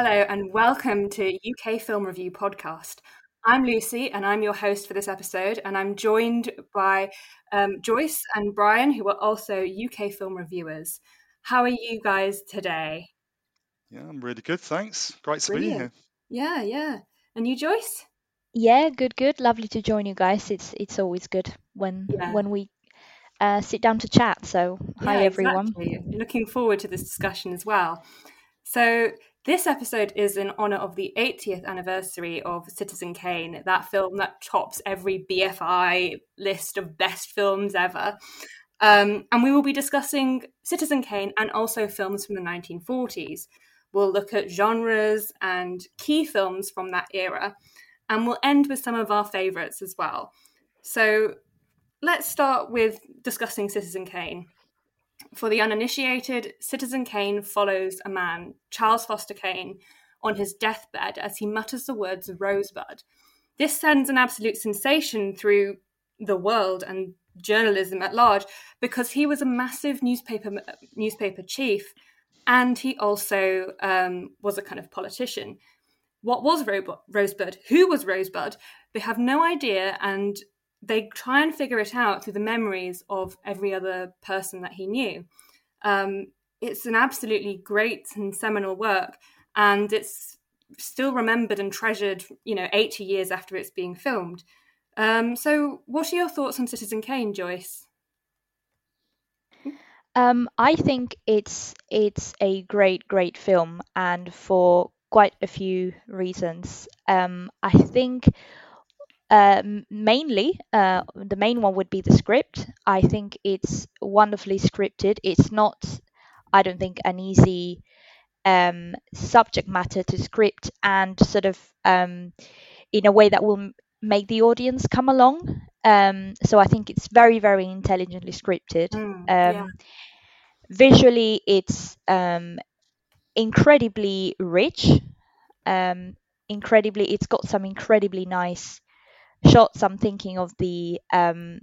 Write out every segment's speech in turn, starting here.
Hello and welcome to UK Film Review Podcast. I'm Lucy and I'm your host for this episode, and I'm joined by um, Joyce and Brian, who are also UK film reviewers. How are you guys today? Yeah, I'm really good, thanks. Great to be here. Yeah, yeah. And you, Joyce? Yeah, good, good. Lovely to join you guys. It's it's always good when Yeah. when we uh, sit down to chat. So hi Yeah, everyone. exactly. Looking forward to this discussion as well. So, this episode is in honor of the 80th anniversary of Citizen Kane, that film that tops every BFI list of best films ever. Um, and we will be discussing Citizen Kane and also films from the 1940s. We'll look at genres and key films from that era, and we'll end with some of our favourites as well. So, let's start with discussing Citizen Kane. For the uninitiated, Citizen Kane follows a man, Charles Foster Kane, on his deathbed as he mutters the words Rosebud. This sends an absolute sensation through the world and journalism at large because he was a massive newspaper newspaper chief and he also um, was a kind of politician. What was Ro- Rosebud? Who was Rosebud? They have no idea and they try and figure it out through the memories of every other person that he knew. Um, it's an absolutely great and seminal work, and it's still remembered and treasured, you know, 80 years after it's being filmed. Um, so, what are your thoughts on Citizen Kane, Joyce? Um, I think it's it's a great great film, and for quite a few reasons. Um, I think uh, mainly uh, the main one would be the script. I think it's wonderfully scripted. It's not, I don't think, an easy um, subject matter to script and sort of um, in a way that will m- make the audience come along. Um, so I think it's very, very intelligently scripted. Mm, Um, yeah. Visually, it's um, incredibly rich. Um, incredibly, it's got some incredibly nice shots. I'm thinking of the um,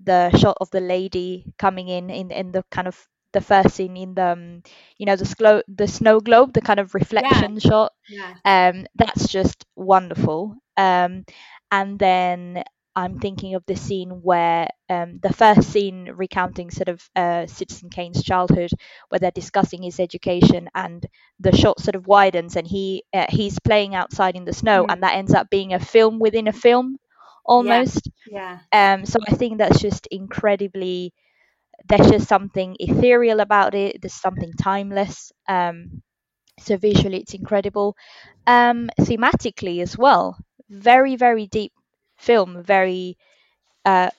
the shot of the lady coming in in, in the kind of the first scene in the um, you know the snow the snow globe, the kind of reflection shot Yeah. um, that's just wonderful. Um, and then I'm thinking of the scene where um, the first scene recounting sort of uh, Citizen Kane's childhood, where they're discussing his education, and the shot sort of widens, and he uh, he's playing outside in the snow, Mm. and that ends up being a film within a film, almost. Yeah. Um, so I think that's just incredibly. There's just something ethereal about it. There's something timeless. Um, so visually, it's incredible. Um, thematically as well, very very deep film. Very uh,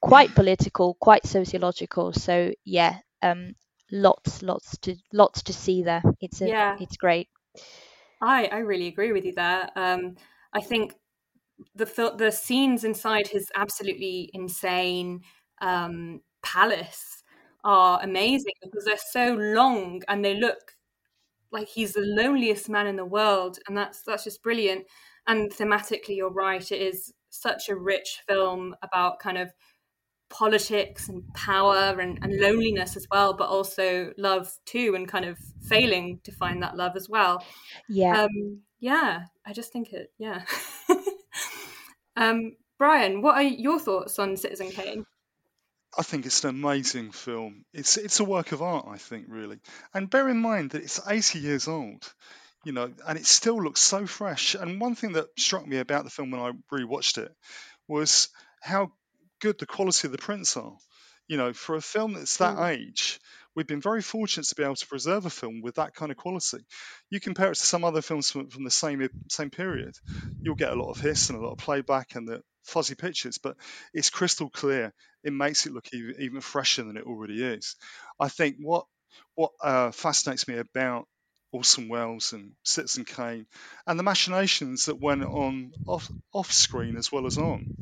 quite political, quite sociological. So yeah, um, lots lots to lots to see there. It's a Yeah. it's great. I, I really agree with you there. Um, I think the the scenes inside his absolutely insane um, palace are amazing because they're so long and they look like he's the loneliest man in the world, and that's that's just brilliant. And thematically, you're right; it is such a rich film about kind of politics and power and, and loneliness as well, but also love too, and kind of failing to find that love as well. Yeah. Um, yeah, I just think it. Yeah. um, Brian, what are your thoughts on Citizen Kane? I think it's an amazing film. It's it's a work of art, I think, really. And bear in mind that it's 80 years old, you know, and it still looks so fresh. And one thing that struck me about the film when I rewatched it was how good the quality of the prints are. You know, for a film that's that Mm. age, we've been very fortunate to be able to preserve a film with that kind of quality. You compare it to some other films from, from the same same period, you'll get a lot of hiss and a lot of playback and the fuzzy pictures, but it's crystal clear. It makes it look even, even fresher than it already is. I think what what uh, fascinates me about Orson Welles and Citizen Kane and the machinations that went on off off screen as well as on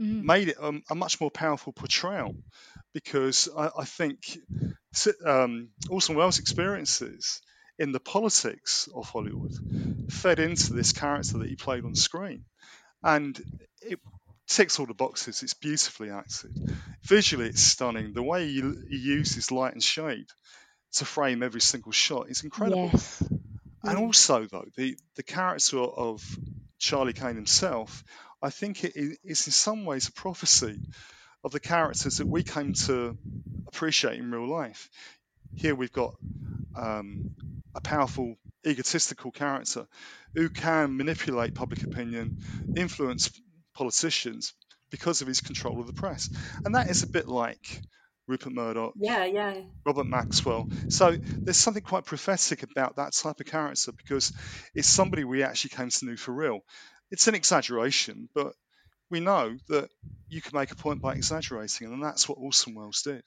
Mm. made it um, a much more powerful portrayal because I, I think um, Orson Welles' experiences in the politics of Hollywood fed into this character that he played on screen, and it ticks all the boxes. It's beautifully acted, visually it's stunning. The way he, he uses light and shade to frame every single shot is incredible. Yes. And Mm. also, though, the, the character of Charlie Kane himself, I think it is in some ways a prophecy of the characters that we came to appreciate in real life. Here we've got um, a powerful, egotistical character who can manipulate public opinion, influence politicians because of his control of the press. And that is a bit like Rupert Murdoch, Yeah, yeah, Robert Maxwell. So there's something quite prophetic about that type of character because it's somebody we actually came to know for real. It's an exaggeration, but we know that you can make a point by exaggerating, and that's what Orson Welles did.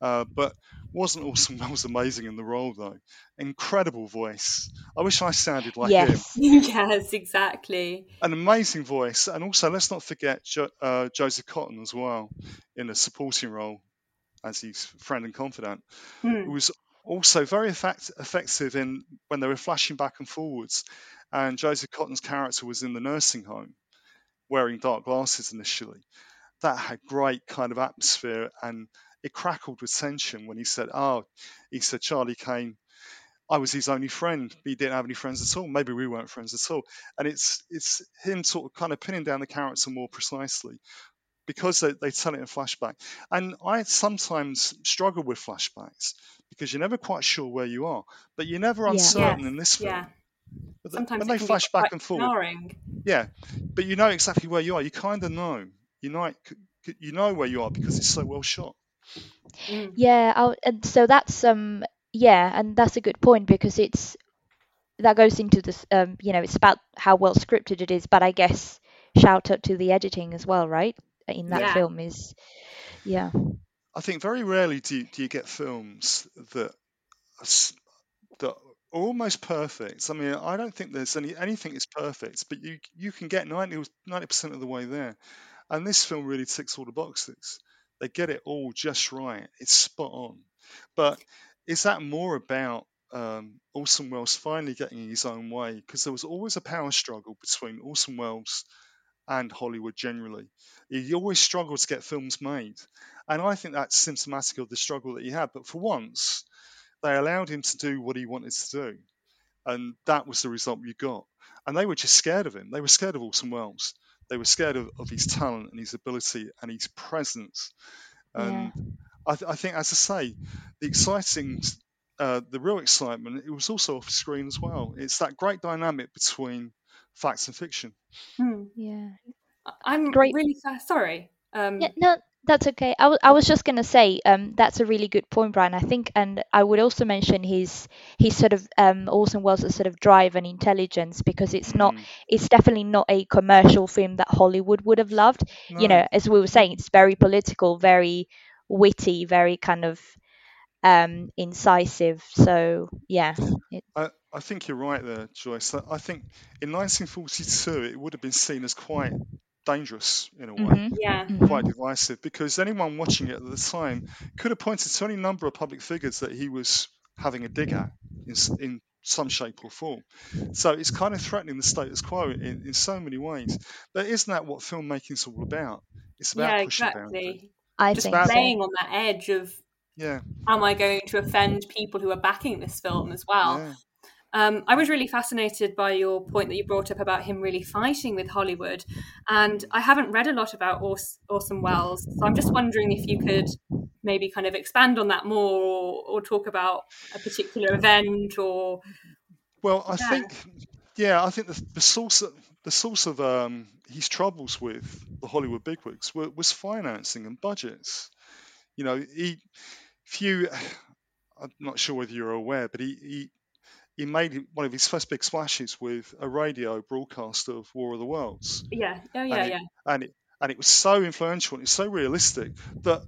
Uh, but wasn't Orson Welles amazing in the role though? Incredible voice. I wish I sounded like him. yes. yes, exactly. An amazing voice, and also let's not forget jo- uh, Joseph Cotten as well in a supporting role as his friend and confidant Mm. who was also very effect- effective in when they were flashing back and forwards. And Joseph Cotten's character was in the nursing home, wearing dark glasses initially. That had great kind of atmosphere, and it crackled with tension when he said, "Oh, he said Charlie Kane." I was his only friend, he didn't have any friends at all. Maybe we weren't friends at all. And it's it's him sort of kind of pinning down the character more precisely because they, they tell it in flashback. And I sometimes struggle with flashbacks because you're never quite sure where you are, but you're never Yeah. uncertain Yes, in this film. yeah. But the- Sometimes when they flash back and forth, jarring. yeah, but you know exactly where you are. You kind of know. You know, you know where you are because it's so well shot. Mm. Yeah, I'll, and so that's um yeah, and that's a good point because it's that goes into this um you know it's about how well scripted it is, but I guess shout out to the editing as well, right? In that Yeah. film is yeah I think very rarely do you, do you get films that that are almost perfect. I mean, I don't think there's any anything is perfect, but you you can get 90 percent of the way there. And this film really ticks all the boxes. They get it all just right. It's spot on. But is that more about um, Orson Welles finally getting his own way? Because there was always a power struggle between Orson Welles and Hollywood generally. He always struggled to get films made. And I think that's symptomatic of the struggle that he had. But for once, they allowed him to do what he wanted to do. And that was the result you got. And they were just scared of him. They were scared of Orson Welles. They were scared of, of his talent and his ability and his presence. And Yeah. I, th- I think, as I say, the exciting, uh, the real excitement, it was also off screen as well. It's that great dynamic between facts and fiction. Hmm. Yeah. I'm Great. really sorry. Um, Yeah, no, that's okay. I was just gonna say, um, that's a really good point, Brian. I think, and I would also mention his his sort of um Orson Welles' sort of drive and intelligence because it's not, Mm. it's definitely not a commercial film that Hollywood would have loved. You know, as we were saying, it's very political, very witty, very kind of um incisive. So yeah, it, I, I think you're right there, Joyce. I I think in 1942 it would have been seen as quite dangerous in a way, mhm, yeah. quite mhm, divisive, because anyone watching it at the time could have pointed to any number of public figures that he was having a dig at in, in some shape or form. So it's kind of threatening the status quo in, in so many ways. But isn't that what filmmaking's all about? It's about Yeah, pushing boundaries. exactly. I Just think about- so. playing on that edge of Yeah, am I going to offend people who are backing this film as well? yeah. Um, I was really fascinated by your point that you brought up about him really fighting with Hollywood. And I haven't read a lot about Ors- Orson Welles. So I'm just wondering if you could maybe kind of expand on that more or, or talk about a particular event or. Well, I Yeah. think, yeah, I think the, the source of, the source of um, his troubles with the Hollywood bigwigs were, was financing and budgets. You know, he, if you, I'm not sure whether you're aware, but he, he he made one of his first big splashes with a radio broadcast of War of the Worlds, Yeah, oh, yeah, and it, yeah. and it and it was so influential and it's so realistic that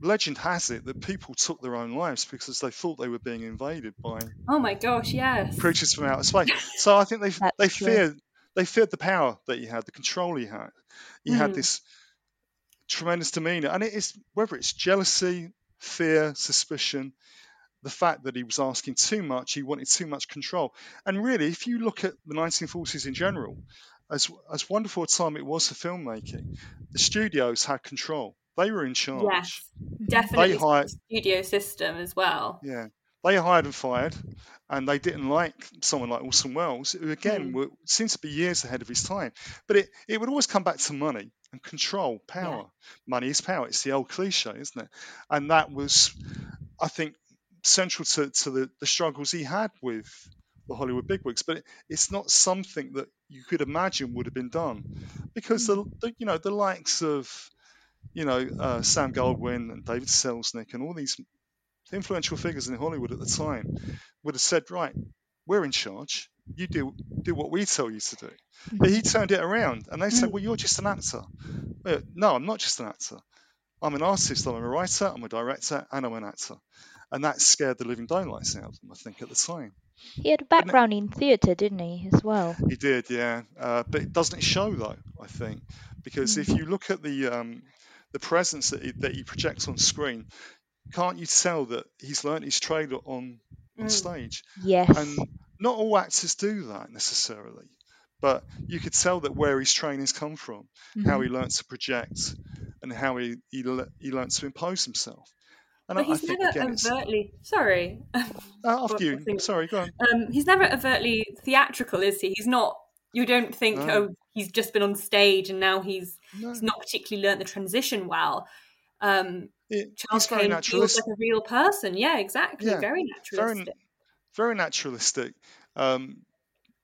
legend has it that people took their own lives because they thought they were being invaded by Oh my gosh, yes. creatures from outer space. So I think they they true. feared they feared the power that he had, the control he had. He had Mm. this tremendous demeanor, and it is whether it's jealousy, fear, suspicion, the fact that he was asking too much, he wanted too much control. And really, if you look at the 1940s in general, as as wonderful a time it was for filmmaking, the studios had control. They were in charge. Yes, definitely They hired- studio system as well. Yeah, they hired and fired, and they didn't like someone like Orson Welles, who again Mm. were, seems to be years ahead of his time. But it, it would always come back to money and control, power. Money is power. It's the old cliche, isn't it? And that was, I think, central to, to the, the struggles he had with the Hollywood bigwigs. But it, it's not something that you could imagine would have been done, because the, the you know the likes of you know uh, Sam Goldwyn and David Selznick and all these influential figures in Hollywood at the time would have said, right, we're in charge. You do do what we tell you to do. But he turned it around, and they said, well, you're just an actor. Uh, No, I'm not just an actor. I'm an artist. I'm a writer. I'm a director, and I'm an actor. And that scared the living daylights out of them, I think, at the time. He had a background in theatre, didn't he, as well? He did, yeah. Uh, but it doesn't show though. I think because if you look at the um, the presence that he, that he projects on screen, can't you tell that he's learnt his trade on on Mm. stage? Yes. And not all actors do that necessarily, but you could tell that where his training's come from, how Mhm. he learnt to project, and how he he, le- he learnt to impose himself. And I, But I he's think never again, it's, uh, overtly. Sorry. after what- you. Sorry, go on. um, he's never overtly theatrical, is he? He's not. You don't think, No. oh, he's just been on stage and now he's No, he's not particularly learnt the transition well. Um, it- Charles very Kane feels like a real person. Yeah, exactly. Yeah, very very naturalistic. very naturalistic. Um,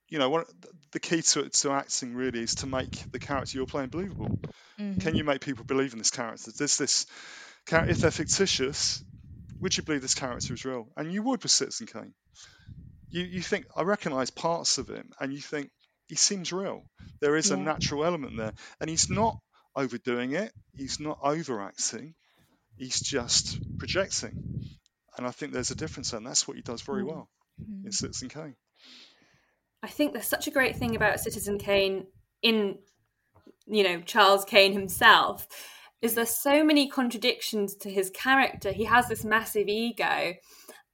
you know, one, the key to to acting really is to make the character you're playing believable. Mhm. Can you make people believe in this character? Does this if they're fictitious, would you believe this character is real? And you would with Citizen Kane. You you think I recognise parts of him, and you think he seems real. There is a natural element there, and he's not overdoing it. He's not overacting. He's just projecting. And I think there's a difference, and that's what he does very Mm. well Mhm. in Citizen Kane. I think there's such a great thing about Citizen Kane in, you know, Charles Kane himself. Is there's so many contradictions to his character. He has this massive ego,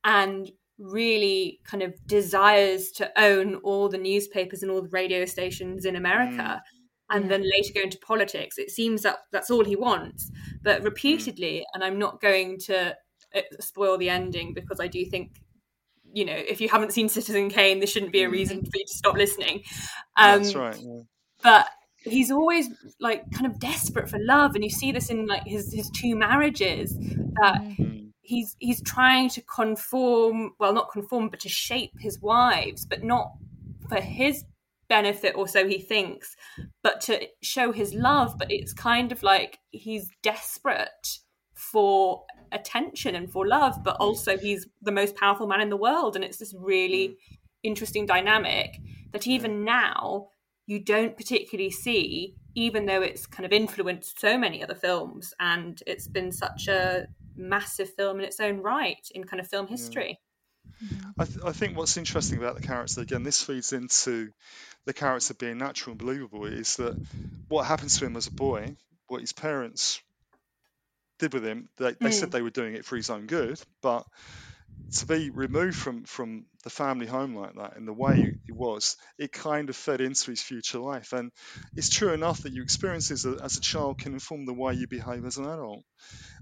and really kind of desires to own all the newspapers and all the radio stations in America. And Yeah. then later go into politics. It seems that that's all he wants. But repeatedly, and I'm not going to uh, spoil the ending because I do think you know, if you haven't seen Citizen Kane, this shouldn't be a reason for you to stop listening. Um, That's right. Yeah. But he's always like kind of desperate for love and you see this in like his his two marriages that Mm. he's he's trying to conform well not conform but to shape his wives but not for his benefit or so he thinks but to show his love. But it's kind of like he's desperate for attention and for love but also he's the most powerful man in the world. And it's this really interesting dynamic that even now you don't particularly see even though it's kind of influenced so many other films and it's been such a massive film in its own right in kind of film history I, th- I think what's interesting about the character again, this feeds into the character being natural and believable. Is that what happens to him as a boy? What his parents did with him? They, they said Mm. they were doing it for his own good, but to be removed from from the family home like that in the way it was, it kind of fed into his future life. And it's true enough that your experiences as a, child can inform the way you behave as an adult,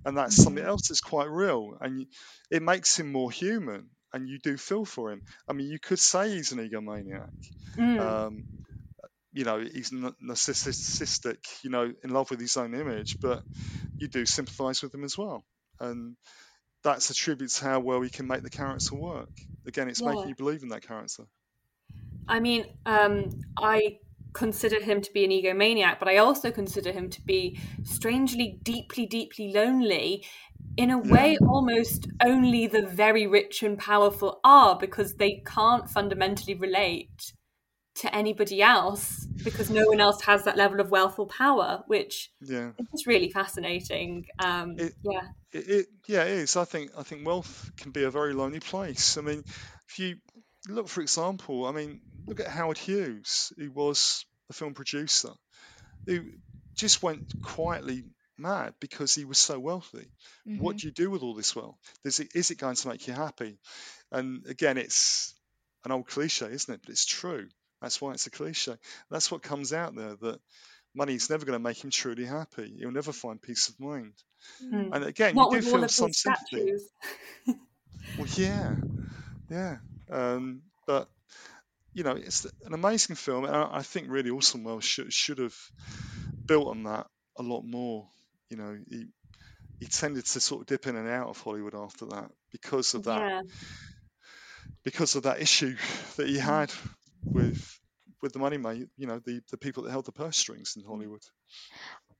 and that's something else that's quite real, and it makes him more human. And you do feel for him. I mean, you could say he's an egomaniac. Mm. Um, you know, he's narcissistic, you know, in love with his own image, but you do sympathise with him as well. And that's a tribute to how well he can make the character work. Again, it's Yeah. making you believe in that character. I mean, um, I consider him to be an egomaniac, but I also consider him to be strangely, deeply, deeply lonely. In a way, almost only the very rich and powerful are because they can't fundamentally relate to anybody else because no one else has that level of wealth or power, which Yeah. is really fascinating. Um, It- yeah. It, it yeah, it is. I think I think wealth can be a very lonely place. I mean, if you look, for example, I mean, look at Howard Hughes, who was a film producer, who just went quietly mad because he was so wealthy. What do you do with all this wealth? Is it, is it going to make you happy? And again, it's an old cliche, isn't it? But it's true. That's why it's a cliche. That's what comes out there that money's never going to make him truly happy. He'll never find peace of mind. Mm. And again, Not you do feel some sympathy. Well, yeah, yeah. Um, but you know, it's an amazing film, and I, I think really Orson Welles should should have built on that a lot more. You know, he he tended to sort of dip in and out of Hollywood after that because of that Yeah. because of that issue that he had with with the money. You know, the the people that held the purse strings in Hollywood.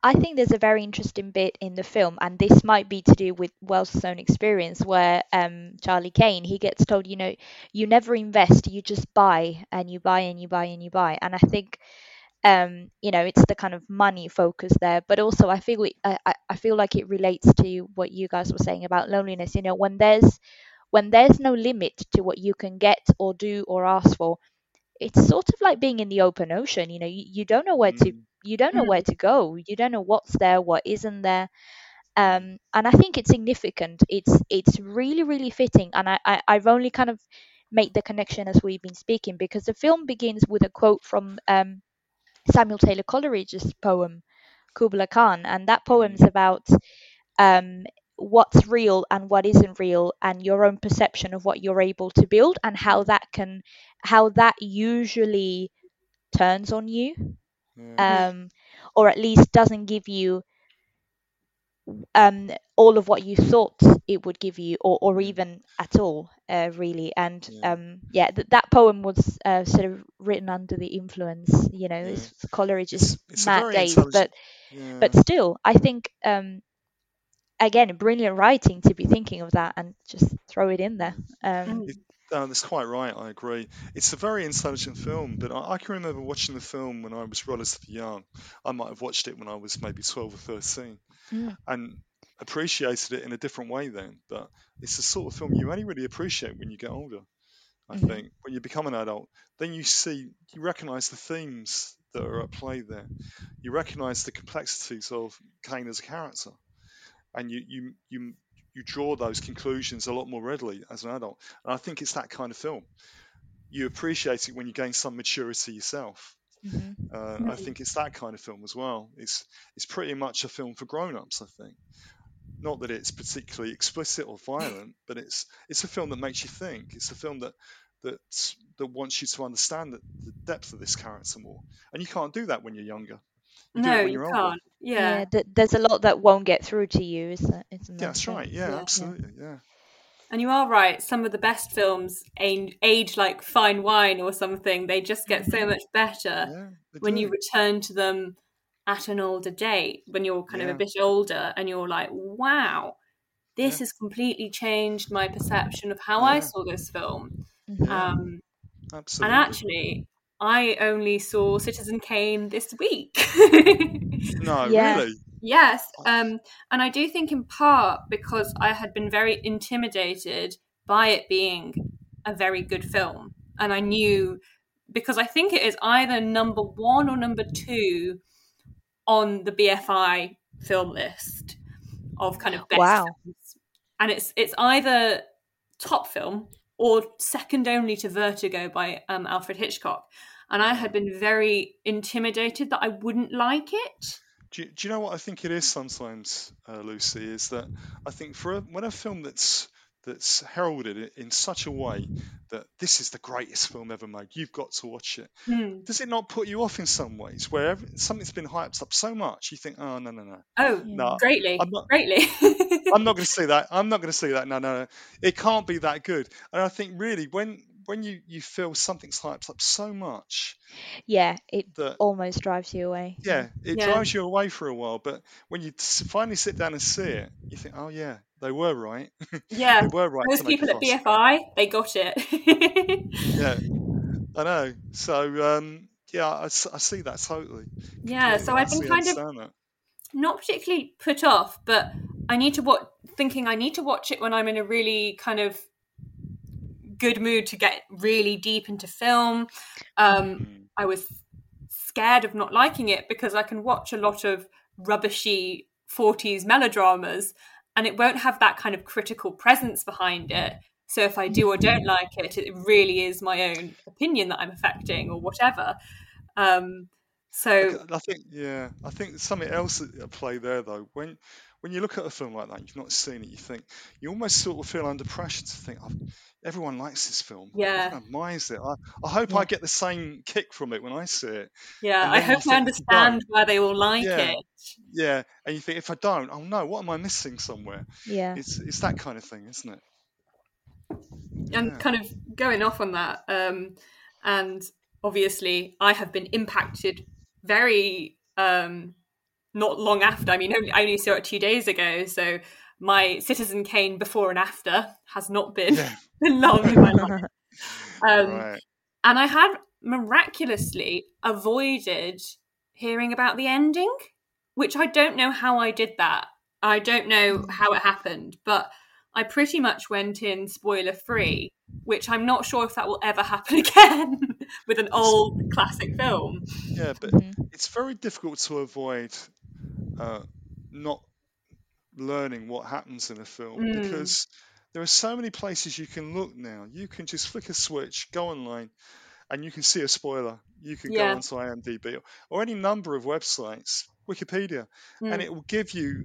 I think there's a very interesting bit in the film, and this might be to do with Welles' own experience, where um, Charlie Kane he gets told, you know, you never invest, you just buy, and you buy and you buy and you buy. And I think, um, you know, it's the kind of money focus there, but also I feel I, I- I feel like it relates to what you guys were saying about loneliness. You know, when there's when there's no limit to what you can get or do or ask for, it's sort of like being in the open ocean. You know, you, you don't know where to Mm. you don't know Mm. where to go you don't know what's there what isn't there um, and i think it's significant it's it's really really fitting and I, I i've only kind of made the connection as we've been speaking because the film begins with a quote from um, samuel taylor coleridge's poem kubla khan and that poem's about um, what's real and what isn't real and your own perception of what you're able to build and how that can how that usually turns on you Yeah. um, or at least doesn't give you um, all of what you thought it would give you, or, or even at all, uh, really. And Yeah. um, yeah, th- that poem was uh, sort of written under the influence, you know, Yeah. it's Coleridge's It's it's a mad days, but Yeah. but still, I think um, again, brilliant writing to be thinking of that and just throw it in there. Um. It, uh, that's quite right. I agree. It's a very intelligent film, but I, I can remember watching the film when I was relatively young. I might have watched it when I was maybe 12 or 13 Mm. and appreciated it in a different way then. But it's the sort of film you only really appreciate when you get older. I Mhm. think when you become an adult, then you see, you recognise the themes that are at play there. You recognise the complexities of Kane as a character, and you you you you draw those conclusions a lot more readily as an adult. And I think it's that kind of film. You appreciate it when you gain some maturity yourself. mhm. Uh, I think it's that kind of film as well. It's it's pretty much a film for grown-ups. I think. Not that it's particularly explicit or violent, but it's it's a film that makes you think. It's a film that that that wants you to understand the, the depth of this character more. And you can't do that when you're younger. You do no, it when you you're older. can't. Yeah. th- there's a lot that won't get through to you, isn't, isn't Yeah, that's there? right. Yeah, Yeah. absolutely. Yeah. And you are right. Some of the best films age, age like fine wine or something. They just get so much better Yeah. they when you return to them at an older date, when you're kind of a bit older and you're like, wow, this Yeah. has completely changed my perception of how I saw this film. Mhm. Yeah. Um, Absolutely. and actually, I only saw Citizen Kane this week. no, Yeah. really. Yes, um, and I do think in part because I had been very intimidated by it being a very good film, and I knew because I think it is either number one or number two on the BFI film list of kind of best Wow. films, and it's it's either top film or second only to Vertigo by um, Alfred Hitchcock, and I had been very intimidated that I wouldn't like it. Do you, do you know what I think it is sometimes, uh, Lucy? Is that I think for a, when a film that's that's heralded i- in such a way that this is the greatest film ever made, you've got to watch it. Hmm. Does it not put you off in some ways? Where every, something's been hyped up so much, you think, oh no no no, Oh, no, greatly, I'm not- greatly. I'm not going to say that. I'm not going to say that. No, no, no. It can't be that good. And I think really when when you you feel something's hyped up so much Yeah, it that almost drives you away. yeah, it Yeah. drives you away for a while. But when you finally sit down and see it, you think, oh yeah, they were right. yeah, they were right. those to people at. BFI, they got it. Yeah, I know. So um, yeah, I see that totally. yeah, so I I've been kind of understand that. not particularly put off, but I need to watch. Thinking I need to watch it when I'm in a really kind of good mood to get really deep into film. Um, Mm. I was scared of not liking it because I can watch a lot of rubbishy 40s melodramas and it won't have that kind of critical presence behind it. So if I do or don't like it, it really is my own opinion that I'm affecting or whatever. Um, so I think yeah, I think something else at play there though. When when you look at a film like that, you've not seen it, you think you almost sort of feel under pressure to think, everyone likes this film. Yeah. Everyone admires it. I, I hope I get the same kick from it when I see it. yeah, I hope I understand why they all like Yeah. it. Yeah, and you think if I don't, oh no, what am I missing somewhere? Yeah. It's it's that kind of thing, isn't it? and Yeah. kind of going off on that um and obviously i have been impacted very um not long after i mean only, i only saw it two days ago so my citizen kane before and after has not been, Yeah. long in my life um right. and i had miraculously avoided hearing about the ending which i don't know how i did that i don't know how it happened but i pretty much went in spoiler free which i'm not sure if that will ever happen again with an old classic film Yeah, but Mhm. it's very difficult to avoid uh, not learning what happens in a film Mm. because there are so many places you can look now. You can just flick a switch, go online, and you can see a spoiler. You can Yeah. go onto IMDb or, or any number of websites, Wikipedia, Mm. and it will give you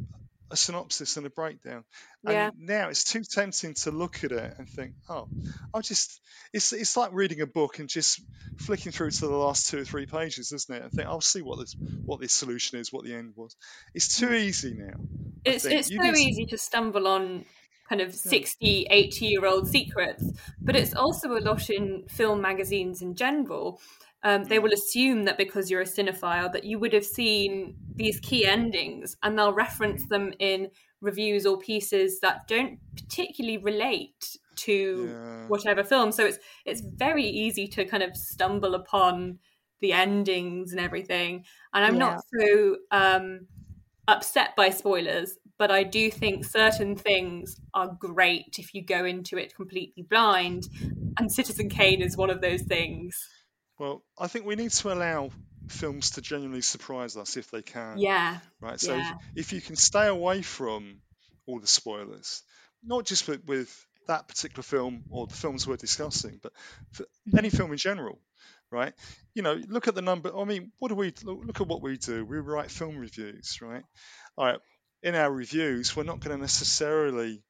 a synopsis and a breakdown. And Yeah. now it's too tempting to look at it and think, oh, I'll just. It's it's like reading a book and just flicking through to the last two or three pages, isn't it? I think I'll see what this what this solution is, what the end was. It's too mm. easy now. It's it's You so easy to stumble on kind of 60 80 year old secrets but it's also a lot in film magazines in general um, they will assume that because you're a cinephile that you would have seen these key endings and they'll reference them in reviews or pieces that don't particularly relate to Yeah. whatever film so it's it's very easy to kind of stumble upon the endings and everything and i'm not so um upset by spoilers, but I do think certain things are great if you go into it completely blind. And Citizen Kane is one of those things. Well, I think we need to allow films to genuinely surprise us if they can. Yeah. Right. So Yeah. if, if you can stay away from all the spoilers, not just with, with that particular film or the films we're discussing, but for mm-hmm. any film in general, right? You know, look at the number. I mean, what do we look, look at what we do? We write film reviews, right? All right. In our reviews, we're not going to necessarily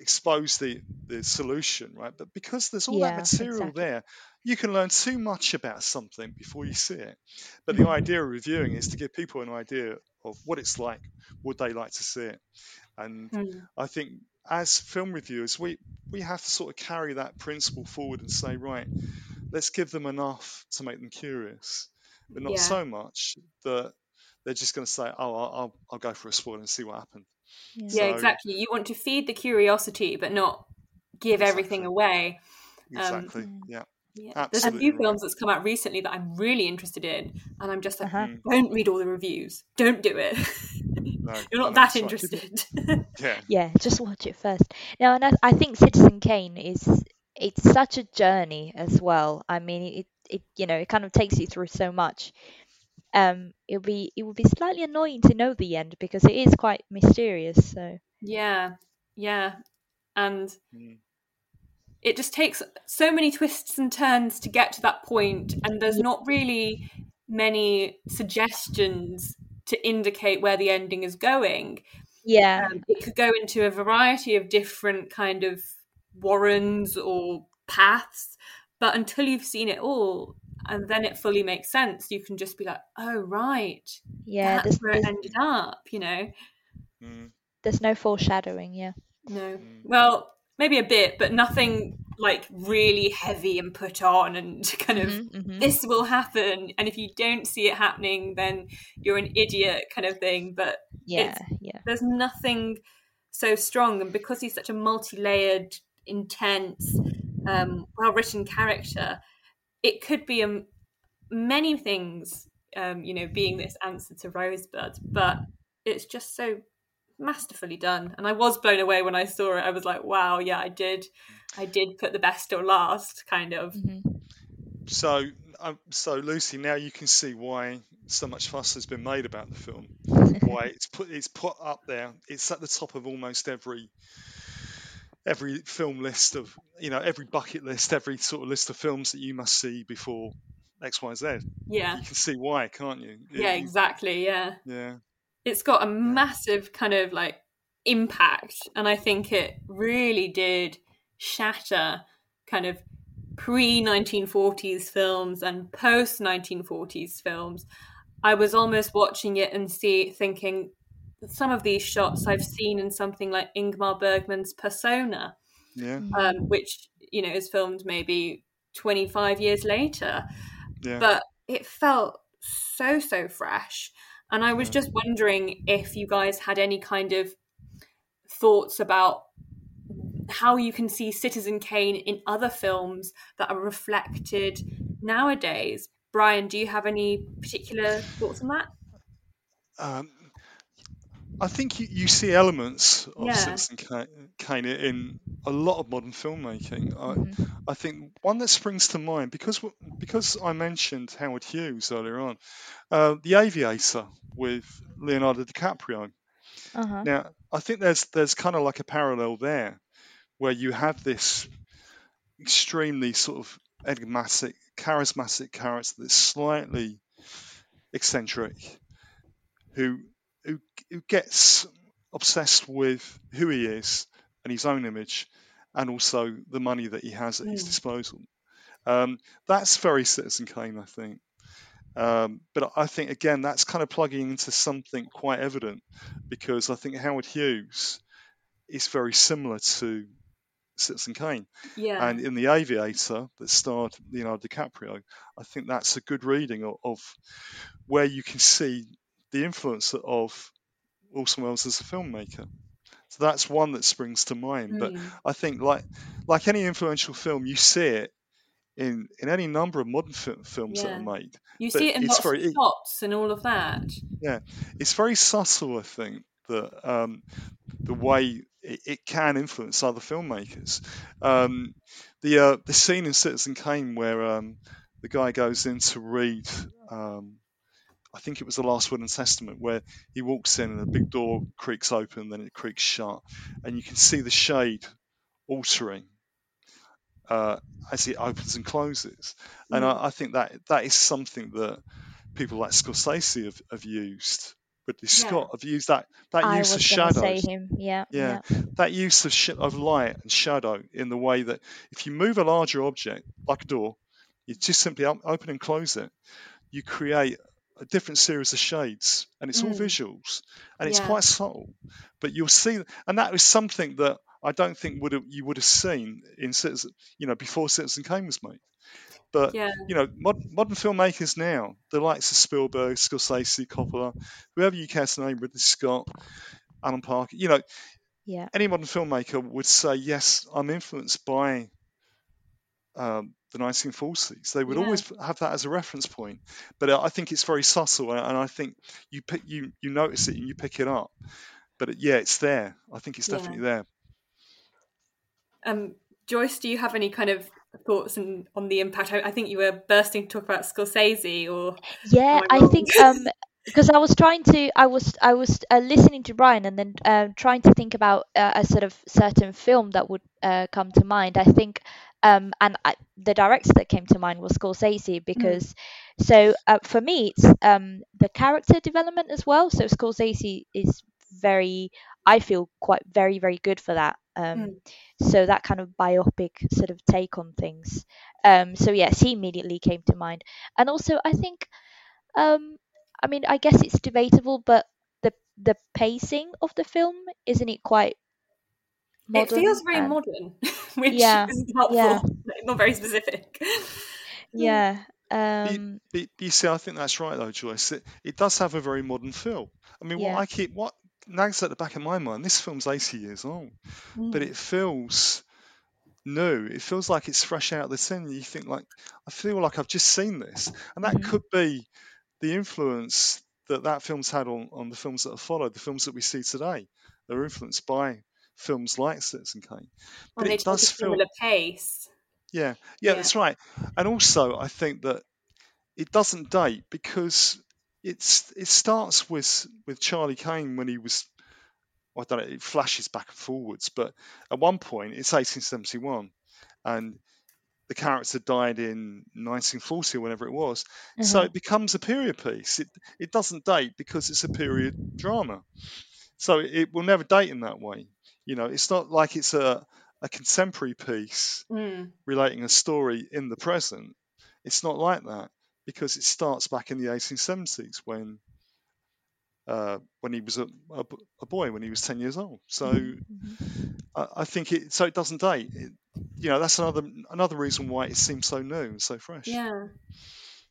expose the the solution, right? But because there's all that material exactly. there, you can learn too much about something before you see it. But the idea of reviewing is to give people an idea of what it's like, would they like to see it? And Mm. I think as film reviewers, we we have to sort of carry that principle forward and say, right, let's give them enough to make them curious, but not Yeah. so much that they're just going to say, oh, I'll, I'll, I'll go for a spoil and see what happens. Yeah. Yeah, exactly. You want to feed the curiosity, but not give everything Exactly. away. Um, Exactly. yeah. Yeah. There's a few right. films that's come out recently that I'm really interested in, and I'm just like, Uh-huh. Mm. don't read all the reviews. Don't do it. No, You're not that interested. Yeah. Yeah, just watch it first. Now, and I, I think Citizen Kane is it's such a journey as well. I mean, it it you know it kind of takes you through so much. Um, it'll be it will be slightly annoying to know the end because it is quite mysterious. So yeah, yeah, and Mm. it just takes so many twists and turns to get to that point, and there's not really many suggestions to indicate where the ending is going. yeah, Um, it could go into a variety of different kind of warrens or paths, but until you've seen it all and then it fully makes sense, you can just be like, "Oh, right, yeah. that's There's where it ended up," you know. Mm. there's no foreshadowing. Yeah, No, Mm. well, maybe a bit, but nothing like really heavy and put on and kind of Mhm, mhm. this will happen, and if you don't see it happening, then you're an idiot, kind of thing. But yeah, yeah, there's nothing so strong and because he's such a multi-layered intense um, well-written character it could be um, many things um, you know being this answer to rosebud but it's just so masterfully done and i was blown away when i saw it i was like wow yeah i did i did put the best or last kind of Mhm. So, um, so Lucy, now you can see why so much fuss has been made about the film. Why it's put it's put up there. It's at the top of almost every every film list of you know every bucket list, every sort of list of films that you must see before X Y Z. yeah You can see why, can't you? It- yeah exactly yeah yeah. it's got a massive kind of like impact and i think it really did shatter kind of pre 1940s films and post 1940s films i was almost watching it and see thinking some of these shots i've seen in something like ingmar bergman's persona Yeah. um, which you know is filmed maybe 25 years later. Yeah. but it felt so so fresh. And i was just wondering if you guys had any kind of thoughts about how you can see citizen kane in other films that are reflected nowadays. Brian do you have any particular thoughts on that? Um, I think you, you see elements of Yeah. Citizen Ka- Kane in a lot of modern filmmaking. I, Mhm. I think one that springs to mind because because I mentioned Howard Hughes earlier on, uh, The Aviator with Leonardo DiCaprio. Uh-huh. Now I think there's there's kind of like a parallel there, where you have this extremely sort of enigmatic, charismatic character that's slightly eccentric, who who who gets obsessed with who he is and his own image, and also the money that he has at his Mm. disposal. Um, that's very Citizen Kane, I think. Um, but I think again that's kind of plugging into something quite evident because I think Howard Hughes is very similar to Citizen Kane. yeah And in The Aviator, that starred Leonardo DiCaprio, I think that's a good reading of, of where you can see the influence of Orson Welles as a filmmaker. So that's one that springs to mind. But Mm. I think, like like any influential film, you see it in in any number of modern fi- films that are made. you but see it in lots very- of shots and all of that Yeah, It's very subtle, I think, that um, the way it, it can influence other filmmakers. Um, the uh, the scene in Citizen Kane where um, the guy goes in to read, um, I think it was the Last Will and Testament, where he walks in and a big door creaks open, then it creaks shut, and you can see the shade altering uh, as it opens and closes. And Mm. I, I think that that is something that people like Scorsese have, have used. Ridley Scott have used that that I use of say shadows. Yeah, Yeah, that use of sh- of light and shadow in the way that if you move a larger object like a door, you just simply open and close it, you create a different series of shades, and it's all Mm. visuals, and it's Yeah. quite subtle, but you'll see, and that was something that I don't think would have you would have seen in Citizen, you know, before Citizen Kane was made. But Yeah. you know, mod, modern filmmakers now, the likes of Spielberg, Scorsese, Coppola, whoever you care to name, Ridley Scott, Alan Parker, you know, yeah, any modern filmmaker would say, yes, I'm influenced by um, the 1940s. They would Yeah. always have that as a reference point. But uh, I think it's very subtle, and and I think you pick you you notice it and you pick it up. But it, yeah, it's there. I think it's Yeah. definitely there. Um, Joyce, do you have any kind of thoughts on, on the impact? I, I think you were bursting to talk about Scorsese or yeah. I I think um because I was trying to, I was I was uh, listening to Brian and then uh, trying to think about uh, a sort of certain film that would uh, come to mind. I think. Um, and I, the director that came to mind was Scorsese because, so uh, for me, it's um, the character development as well. So Scorsese is very, I feel quite very very good for that. Um, Mm. so that kind of biopic sort of take on things. Um, so yes, he immediately came to mind, and also I think, um, I mean, I guess it's debatable, but the the pacing of the film isn't it quite modern? it feels very and- modern, which Yeah, isn't helpful, yeah. not very specific. Yeah. You- Um, But you see, I think that's right though, Joyce. It, it does have a very modern feel. I mean, what Yeah. I keep what nags at the back of my mind. This film's 80 years old, but Mm. it feels new. It feels like it's fresh out of the tin. You think like, I feel like I've just seen this, and that Mhm. could be the influence that that film's had on, on the films that have followed, the films that we see today. They're influenced by films like Citizen Kane. But it a does feel similar pace. yeah, yeah, Yeah. that's right. And also, I think that it doesn't date because it's it starts with with Charlie Kane when he was. I don't know. It flashes back and forwards, but at one point it's 1871, and the character died in 1940 or whenever it was. So Uh-huh. it becomes a period piece. It it doesn't date because it's a period drama. So it will never date in that way. You know, it's not like it's a a contemporary piece Mm. relating a story in the present. It's not like that because it starts back in the 1870s when uh, when he was a, a, a boy, when he was 10 years old. So Mhm. I, I think it so it doesn't date. It, you know, that's another another reason why it seems so new and so fresh. Yeah,